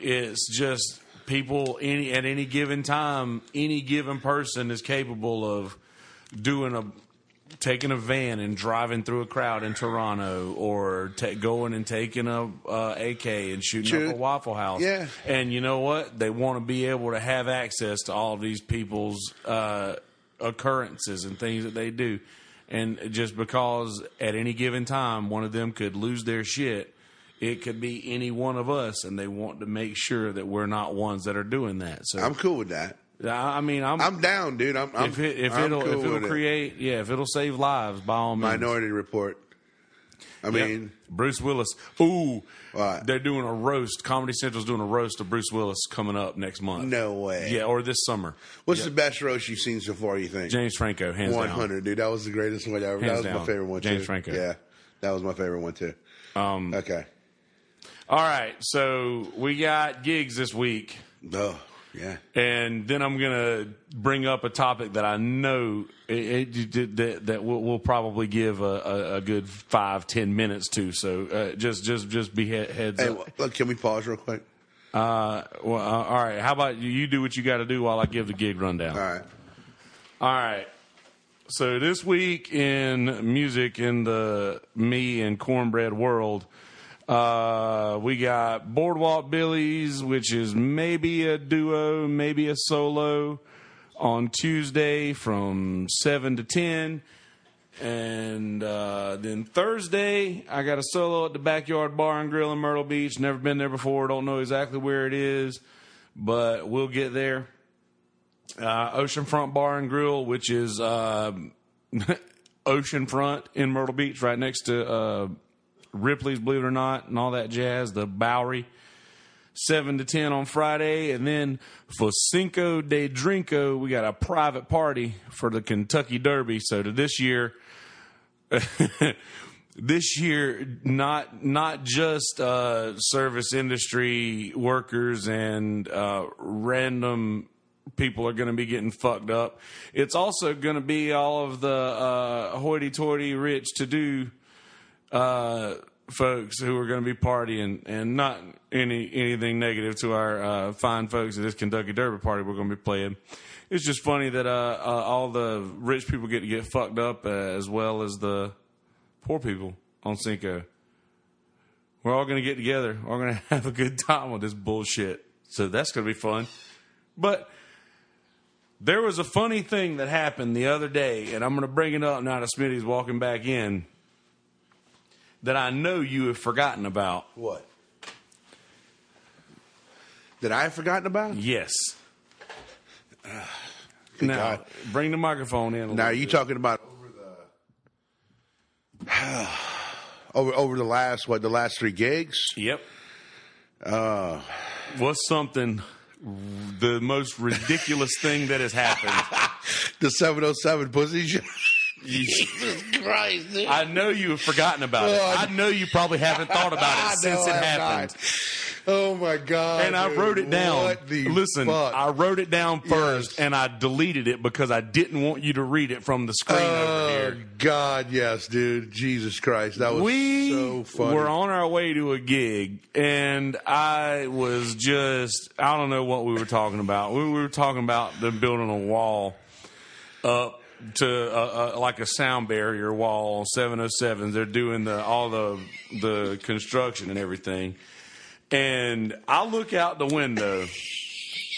It's just people any at any given time, any given person is capable of doing a taking a van and driving through a crowd in Toronto, or ta going and taking a uh, AK and shooting True. up a Waffle House. Yeah. and you know what? They want to be able to have access to all these people's uh, occurrences and things that they do. And just because at any given time one of them could lose their shit, it could be any one of us, and they want to make sure that we're not ones that are doing that. So I'm cool with that. I I mean, I'm, I'm down, dude. I'm. I'm if it, if I'm it'll cool if it'll with it. create yeah if it'll save lives by all means. Minority Report. I Yep. mean, Bruce Willis. Ooh, What? they're doing a roast. Comedy Central's doing a roast of Bruce Willis coming up next month. no way. Yeah, or this summer. What's the best roast you've seen so far? You think? James Franco, hands One down. hundred, dude. That was the greatest one ever. that Hands was my favorite one James too. Franco. Yeah, that was my favorite one too. Um, Okay. all right, so we got gigs this week. Oh, Yeah. And then I'm gonna bring up a topic that I know it, it, that, that we'll, we'll probably give a, a, a, good five ten minutes to. So uh, just just just be he- heads Hey, up. look, can we pause real quick? Uh, well, uh, all right. How about you? You do what you got to do while I give the gig rundown. All right. All right. So this week in music in the me and cornbread world, uh, we got Boardwalk Billies, which is maybe a duo, maybe a solo, on Tuesday from seven to ten. And uh, then Thursday, I got a solo at the Backyard Bar and Grill in Myrtle Beach. Never been there before, don't know exactly where it is, but we'll get there uh, Oceanfront Bar and Grill, which is uh, <laughs> Oceanfront in Myrtle Beach, right next to uh, Ripley's, believe it or not, and all that jazz. The Bowery, seven to ten on Friday, and then for Cinco de Drinko, we got a private party for the Kentucky Derby. So to this year. <laughs> this year not not just uh, service industry workers and uh, random people are going to be getting fucked up. It's also going to be all of the uh, hoity-toity, rich to do uh, folks who are going to be partying, and not any anything negative to our uh, fine folks at this Kentucky Derby party we're going to be playing. It's just funny that uh, uh, all the rich people get to get fucked up uh, as well as the poor people on Cinco. We're all going to get together. We're going <laughs> to have a good time with this bullshit. So that's going to be fun. But there was a funny thing that happened the other day, and I'm going to bring it up now that Smitty's walking back in, that I know you have forgotten about. What? That I have forgotten about? Yes. Good now, God. bring the microphone in. A Now, are you bit. talking about <sighs> over the over the last what the last three gigs? Yep. Uh, What's something, the most ridiculous thing that has happened? <laughs> The seven oh seven pussy show. <laughs> Jesus Christ! Dude. I know you have forgotten about it. Oh, I- I know you probably haven't thought about <laughs> I it since it I happened. not. Oh my God! And I dude. wrote it down. Listen, fuck? I wrote it down first, Yes. and I deleted it because I didn't want you to read it from the screen over Oh here. God, yes, dude. Jesus Christ, that was we so funny. We were on our way to a gig, and I was just—I don't know what we were talking about. We were talking about them building a wall up to uh, uh, like a sound barrier wall on 707s. They're doing the all the the construction and everything. And I look out the window,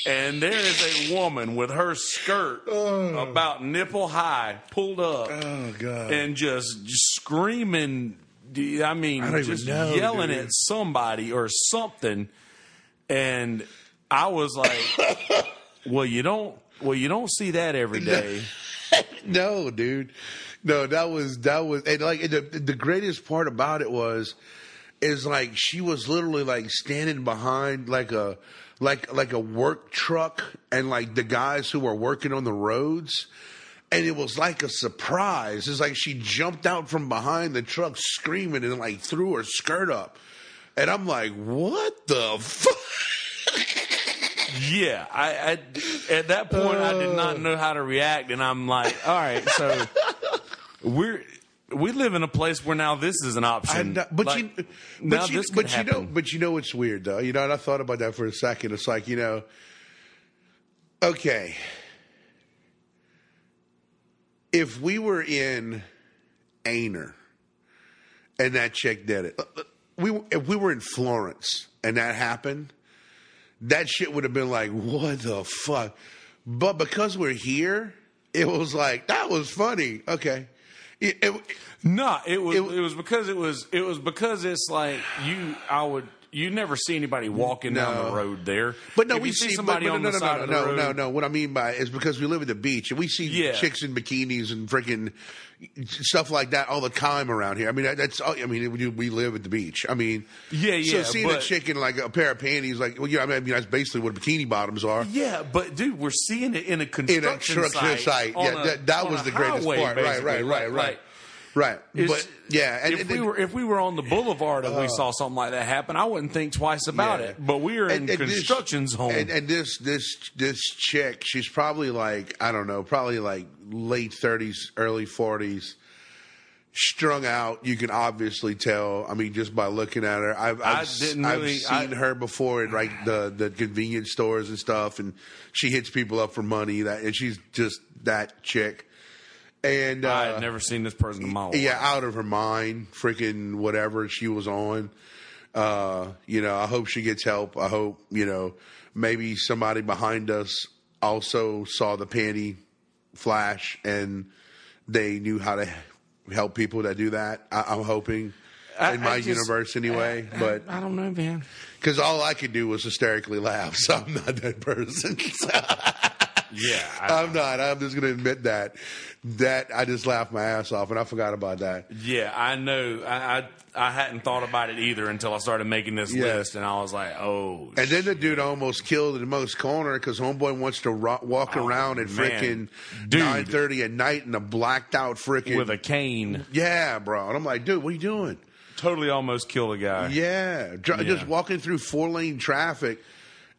and there is a woman with her skirt about nipple high pulled up oh God. and just, just screaming. I mean, don't just know, yelling dude. at somebody or something. And I was like, <laughs> "Well, you don't. Well, you don't see that every day." <laughs> no, dude. No, that was that was and like the the greatest part about it was is like she was literally like standing behind like a like like a work truck and like the guys who were working on the roads and it was like a surprise. It's like she jumped out from behind the truck screaming and like threw her skirt up. And I'm like, "What the <laughs> fuck?" Yeah, I, I at that point I did not know how to react, and I'm like, "All right, so <laughs> we're." We live in a place where now this is an option. Not- uh, but Like, you, but now you, this could but you know, but you know what's weird though. You know, and I thought about that for a second. It's like you know, okay, if we were in Aynor and that chick did it, we if we were in Florence and that happened, that shit would have been like, what the fuck? But because we're here, it was like that was funny. Okay. It- it- No, it was It- it, was because it was it was because it's like you I would you never see anybody walking down the road there. But no, If we see somebody but, but on no, the no, side no, of the no, road. no, no. What I mean by is because we live at the beach and we see Yeah. chicks in bikinis and freaking stuff like that all the time around here. I mean, that's I mean, we, we live at the beach. I mean, Yeah, yeah. So seeing a chick in like a pair of panties, like, well, yeah, I mean, that's basically what bikini bottoms are. Yeah, but dude, we're seeing it in a construction construction site. site. Yeah, a- that- that was a the greatest highway, part. Right, basically. right, right, right. Right. It's- but yeah, and, if and- we were if we were on the boulevard and we uh. saw something like that happen, I wouldn't think twice about Yeah. it. But we are in and- and this- zone. And, and this this this chick, she's probably like I don't know, probably like late thirties, early forties, strung out. You can obviously tell. I mean, just by looking at her, I've I I've, didn't I've seen I- her before in like the the convenience stores and stuff, and she hits people up for money. That and she's just that chick. And uh, I had never seen this person in my life. yeah, out of her mind, freaking whatever she was on. Uh, you know, I hope she gets help. I hope, you know, maybe somebody behind us also saw the panty flash and they knew how to help people that do that. I, I'm hoping I- in my just- universe anyway, but I don't know, man. because all I could do was hysterically laugh, so I'm not that person. <laughs> Yeah, I, I'm not. I'm just going to admit that. That I just laughed my ass off, and I forgot about that. yeah, I know. I, I I hadn't thought about it either until I started making this Yeah. list, and I was like, oh, And then the dude almost killed in the most corner because homeboy wants to ro- walk oh, around at Oh, freaking nine thirty at night in a blacked out freaking with a cane, yeah, bro. And I'm like, dude, what are you doing? totally almost killed a guy. Yeah, Dr- Yeah. just walking through four lane traffic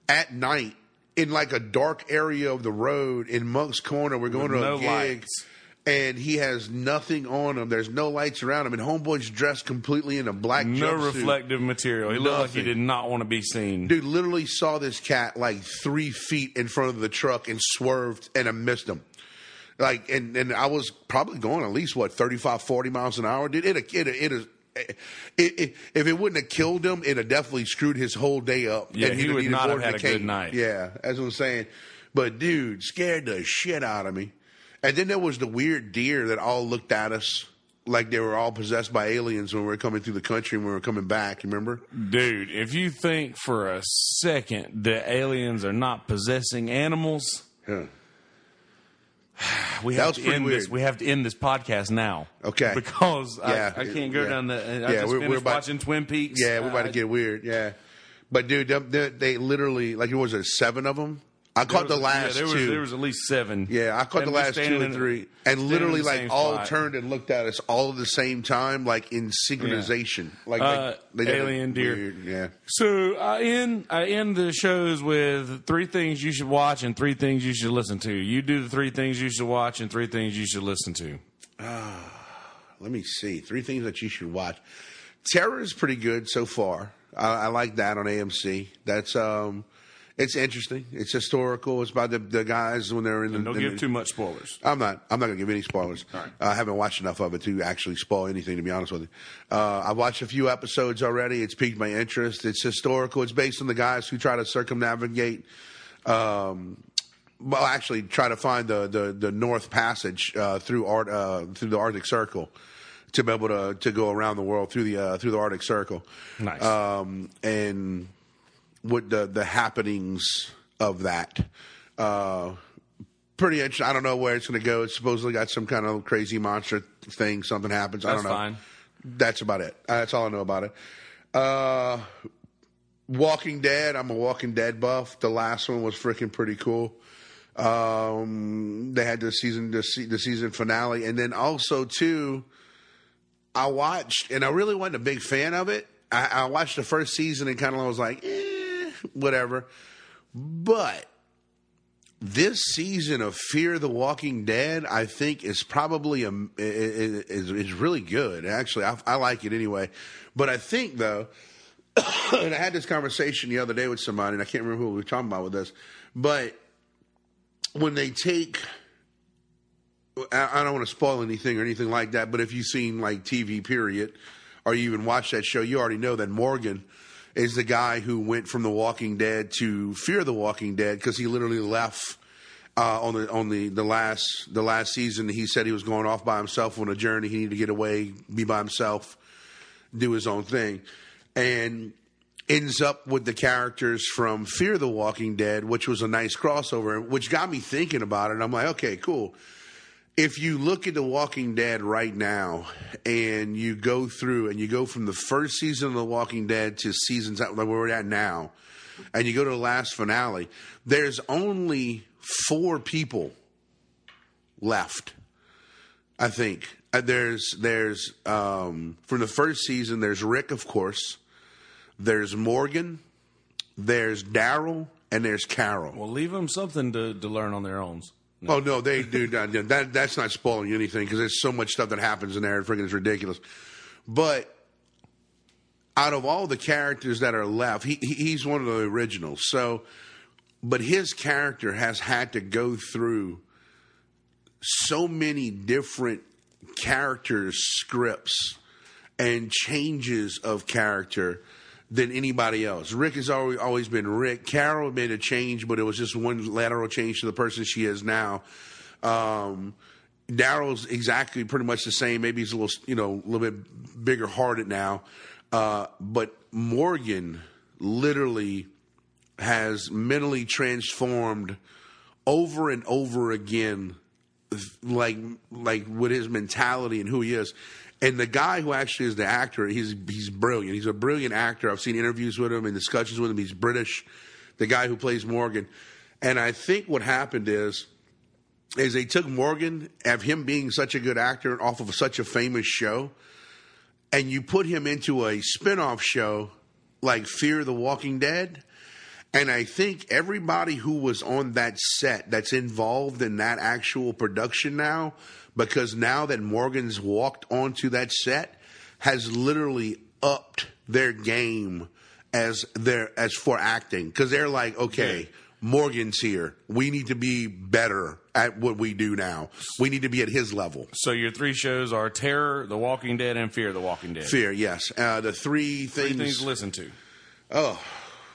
at night in like a dark area of the road in Moncks Corner. We're going With to a gig. lights. And he has nothing on him. There's no lights around him. And homeboy's dressed completely in a black No jumpsuit. reflective material. He looked like he Nothing. did not want to be seen. Dude literally saw this cat like three feet in front of the truck and swerved and I missed him. Like and and I was probably going at least what 35, 40 miles an hour. Dude, it it it, it, it, it if it wouldn't have killed him, it'd have definitely screwed his whole day up. Yeah, and he he'd not have had a good night. Yeah, that's what I'm saying. But dude, scared the shit out of me. And then there was the weird deer that all looked at us like they were all possessed by aliens when we were coming through the country and we were coming back. You Remember? Dude, if you think for a second that aliens are not possessing animals, Yeah. <sighs> we have to end weird. this. We have to end this podcast now. Okay. <laughs> Because Yeah. I, I can't go Yeah. down the. I Yeah, just we're- we're about- watching Twin Peaks. Yeah, we're about to get weird. Yeah, but dude, they, they, they literally like it was there seven of them. I caught the last yeah, there was, two. There was at least seven. yeah, I caught And the last two and three, and literally like all spot. turned and looked at us all at the same time, like in synchronization. Like, Uh, like alien deer. weird, Yeah, So I end I end the shows with three things you should watch and three things you should listen to. You do the three things you should watch and three things you should listen to. let me see three things that you should watch. Terror is pretty good so far. I, I like that on AMC. That's um, it's interesting. It's historical. It's about the, the guys when they're in the. Don't in give the- too much spoilers. I'm not. I'm not going to give any spoilers. All right. Uh, I haven't watched enough of it to actually spoil anything. To be honest with you, uh, I've watched a few episodes already. It's piqued my interest. It's historical. It's based on the guys who try to circumnavigate. Um, well, actually, try to find the the, the North Passage uh, through art uh, through the Arctic Circle to be able to to go around the world through the uh, through the Arctic Circle. Nice. Um, and what the the happenings of that. Uh, pretty interesting. I don't know where it's going to go. It's supposedly got some kind of crazy monster thing. Something happens. I don't know. fine. That's about it. Uh, That's all I know about it. Uh, Walking Dead. I'm a Walking Dead buff. The last one was freaking pretty cool. Um, they had the season, the, se- the season finale, and then also too. I watched, and I really wasn't a big fan of it. I, I watched the first season and kind of was like, eh, <laughs> whatever. But this season of Fear the Walking Dead, I think, is probably a is is really good. Actually, I, I like it anyway. But I think though, <coughs> and I had this conversation the other day with somebody, and I can't remember who we were talking about with this, but when they take I don't want to spoil anything or anything like that, but if you've seen like TV, period, or you even watch that show, you already know that Morgan is the guy who went from The Walking Dead to Fear the Walking Dead because he literally left uh, on the on the the last the last season. He said he was going off by himself on a journey. He needed to get away, be by himself, do his own thing, and ends up with the characters from Fear the Walking Dead, which was a nice crossover, which got me thinking about it. And I'm like, okay, cool if you look at The Walking Dead right now and you go through and you go from the first season of The Walking Dead to seasons where we're at now, and you go to the last finale, there's only four people left. I think uh, there's there's um, from the first season. There's Rick, of course. There's Morgan. There's Daryl, and there's Carol. Well, leave them something to, to learn on their own. Oh no, they do that. that that's not spoiling anything because there's so much stuff that happens in there. Freaking is ridiculous. But out of all the characters that are left, he- he's one of the originals. So, but his character has had to go through so many different characters, scripts, and changes of character than anybody else. Rick has always always been Rick. Carol made a change, but it was just one lateral change to the person she is now. Um, Daryl's exactly pretty much the same. Maybe he's a little, you know, a little bit bigger hearted now. Uh, but Morgan literally has mentally transformed over and over again like like with his mentality and who he is. And the guy who actually is the actor, he's he's brilliant. He's a brilliant actor. I've seen interviews with him and discussions with him. He's British, the guy who plays Morgan. And I think what happened is is they took Morgan of him being such a good actor off of such a famous show, and you put him into a spin-off show like Fear the Walking Dead. And I think everybody who was on that set that's involved in that actual production now, because now that Morgan's walked onto that set, has literally upped their game as their as for acting. Because they're like, okay, Morgan's here. We need to be better at what we do now. We need to be at his level. So your three shows are Terror, The Walking Dead, and Fear the Walking Dead. Fear, yes. Uh, the three Three things. things to listen to. oh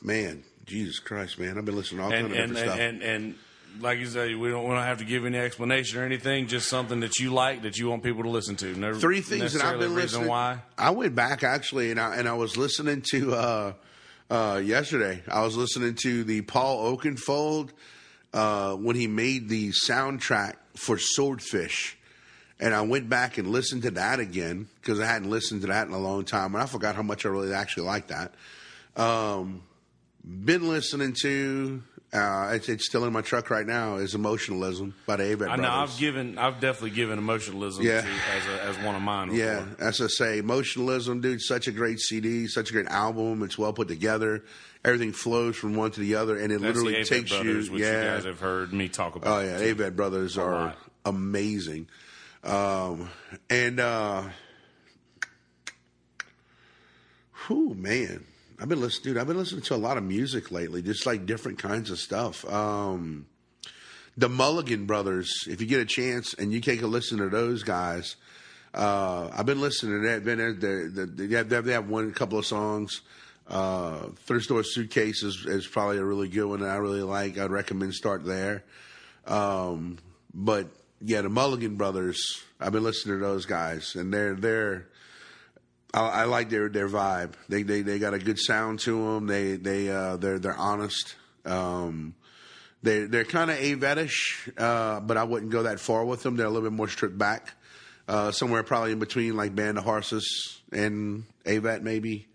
man, Jesus Christ, man! I've been listening to all And kind of different and, stuff. and and like you say, we don't we don't have to give any explanation or anything. Just something that you like that you want people to listen to. No, three things that I've been listening. Why? I went back actually, and I and I was listening to uh, uh, yesterday. I was listening to the Paul Oakenfold uh, when he made the soundtrack for Swordfish, and I went back and listened to that again because I hadn't listened to that in a long time, and I forgot how much I really actually liked that. Um, been listening to. Uh, it's, it's still in my truck right now. Is emotionalism by the Avett I know Brothers. I've given, I've definitely given emotionalism Yeah. to, as a, as one of mine. Before. Yeah, as I say, emotionalism, dude. Such a great CD, such a great album. It's well put together. Everything flows from one to the other, and it That's literally takes Brothers, you. which yeah. you guys have heard me talk about. oh yeah, Avett Brothers are lot. amazing. Um, and uh, whew, man, I've been listening, dude. I've been listening to a lot of music lately, just like different kinds of stuff. Um, the Mulligan Brothers. If you get a chance and you take a listen to those guys, uh, I've been listening to that. Been they, they, they, have, they have one couple of songs. Uh, Thrift Store Suitcase is, is probably a really good one that I really like. I'd recommend start there. Um, but yeah, the Mulligan Brothers. I've been listening to those guys, and they're they're. I, I like their their vibe. They they they got a good sound to them. They they uh, they're they're honest. Um, they they're kind of Avetish, uh, but I wouldn't go that far with them. They're a little bit more stripped back, uh, somewhere probably in between like Band of Horses and Avett, maybe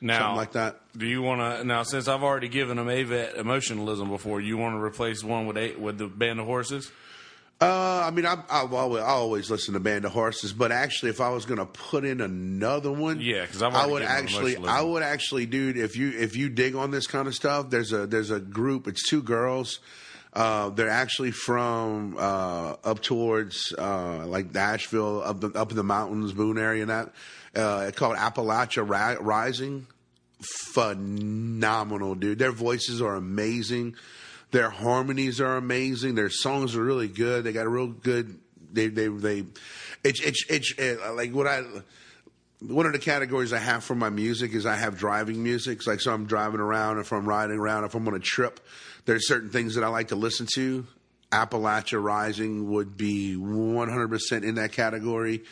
now, something like that. Do you want to now? Since I've already given them Avett emotionalism before, you want to replace one with a, with the Band of Horses? Uh, I mean, I, I've always, I always listen to Band of Horses, but actually, if I was going to put in another one, Yeah, 'cause I've I would actually. I would actually, dude, if you if you dig on this kind of stuff, there's a there's a group. It's two girls. Uh, they're actually from uh, up towards uh, like Nashville, up the, up in the mountains, Boone area, and that uh, called Appalachia Ri- Rising phenomenal, dude. Their voices are amazing. Their harmonies are amazing. Their songs are really good. They got a real good. They they they. It's it's it's uh, like what I. One of the categories I have for my music is I have driving music. It's like so I'm driving around, if I'm riding around, if I'm on a trip, there's certain things that I like to listen to. Appalachia Rising would be 100% in that category.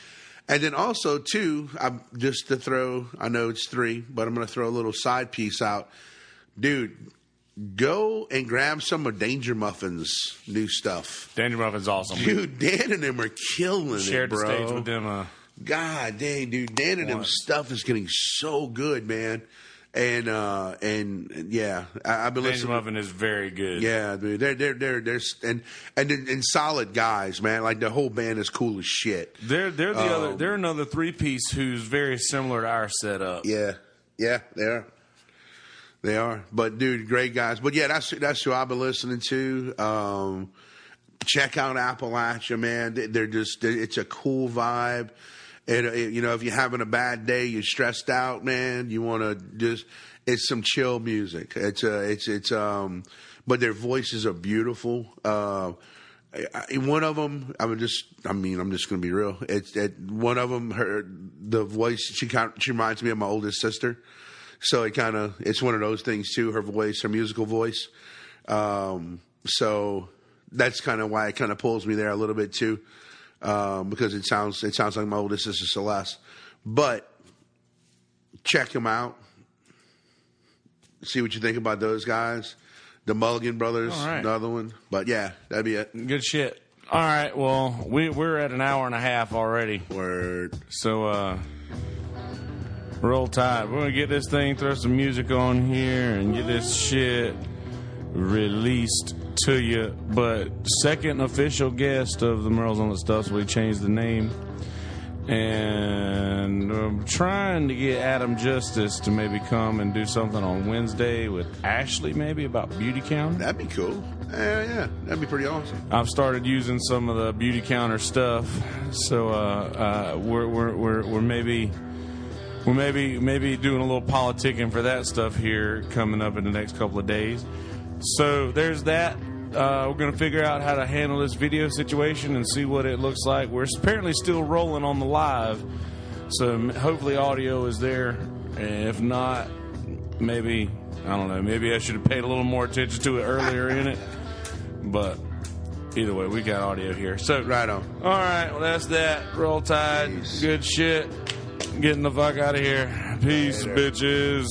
And then also too, I'm just to throw. I know it's three, but I'm going to throw a little side piece out, dude. Go and grab some of Danger Muffin's new stuff, Danger Muffin's awesome. Dude. Dan and them are killing shared it, the bro. stage with them. Uh, God dang, dude, Dan and them stuff is getting so good, man. and uh, and, yeah, I, I've been listening. Muffin is very good. Yeah, dude, they're they're they're they're and and and solid guys, man. Like the whole band is cool as shit. They're they're the other Um, they're another three piece who's very similar to our setup. Yeah, yeah, they are. They are, but dude, great guys. But yeah, that's that's who I've been listening to. Um, check out Appalachia, man. They- They're just it's a cool vibe. And uh, you know, if you're having a bad day, you're stressed out, man. You want to just it's some chill music. It's uh, it's it's um, but their voices are beautiful. Uh, I- one of them, I'm just, I mean, I'm just going to be real. It's it, one of them. Her the voice she kind she reminds me of my oldest sister. So it kind of it's one of those things too. Her voice, her musical voice. Um, so that's kind of why it kind of pulls me there a little bit too, um, because it sounds it sounds like my oldest sister Celeste. But check them out. See what you think about those guys. The Mulligan brothers, All right. another one. But yeah, that'd be it. Good shit. All right, well, we we're at an hour and a half already. Word. So uh roll tide. We're gonna get this thing, throw some music on here and get this shit released to you. But second official guest of the Merles on the Stuff, so we changed the name. And I'm trying to get Adam Justice to maybe come and do something on Wednesday with Ashley, maybe about Beautycounter. That'd be cool. Yeah, yeah, that'd be pretty awesome. I've started using some of the Beautycounter stuff, so uh, uh, we're, we're we're we're maybe we're maybe maybe doing a little politicking for that stuff here coming up in the next couple of days. So there's that. Uh, we're going to figure out how to handle this video situation and see what it looks like. We're apparently still rolling on the live, so hopefully audio is there. And if not, maybe I don't know. Maybe I should have paid a little more attention to it earlier in it. But either way, we got audio here. So Right on. all right, well that's that. Roll Tide, Peace. good shit. Getting the fuck out of here. Peace, Later. bitches.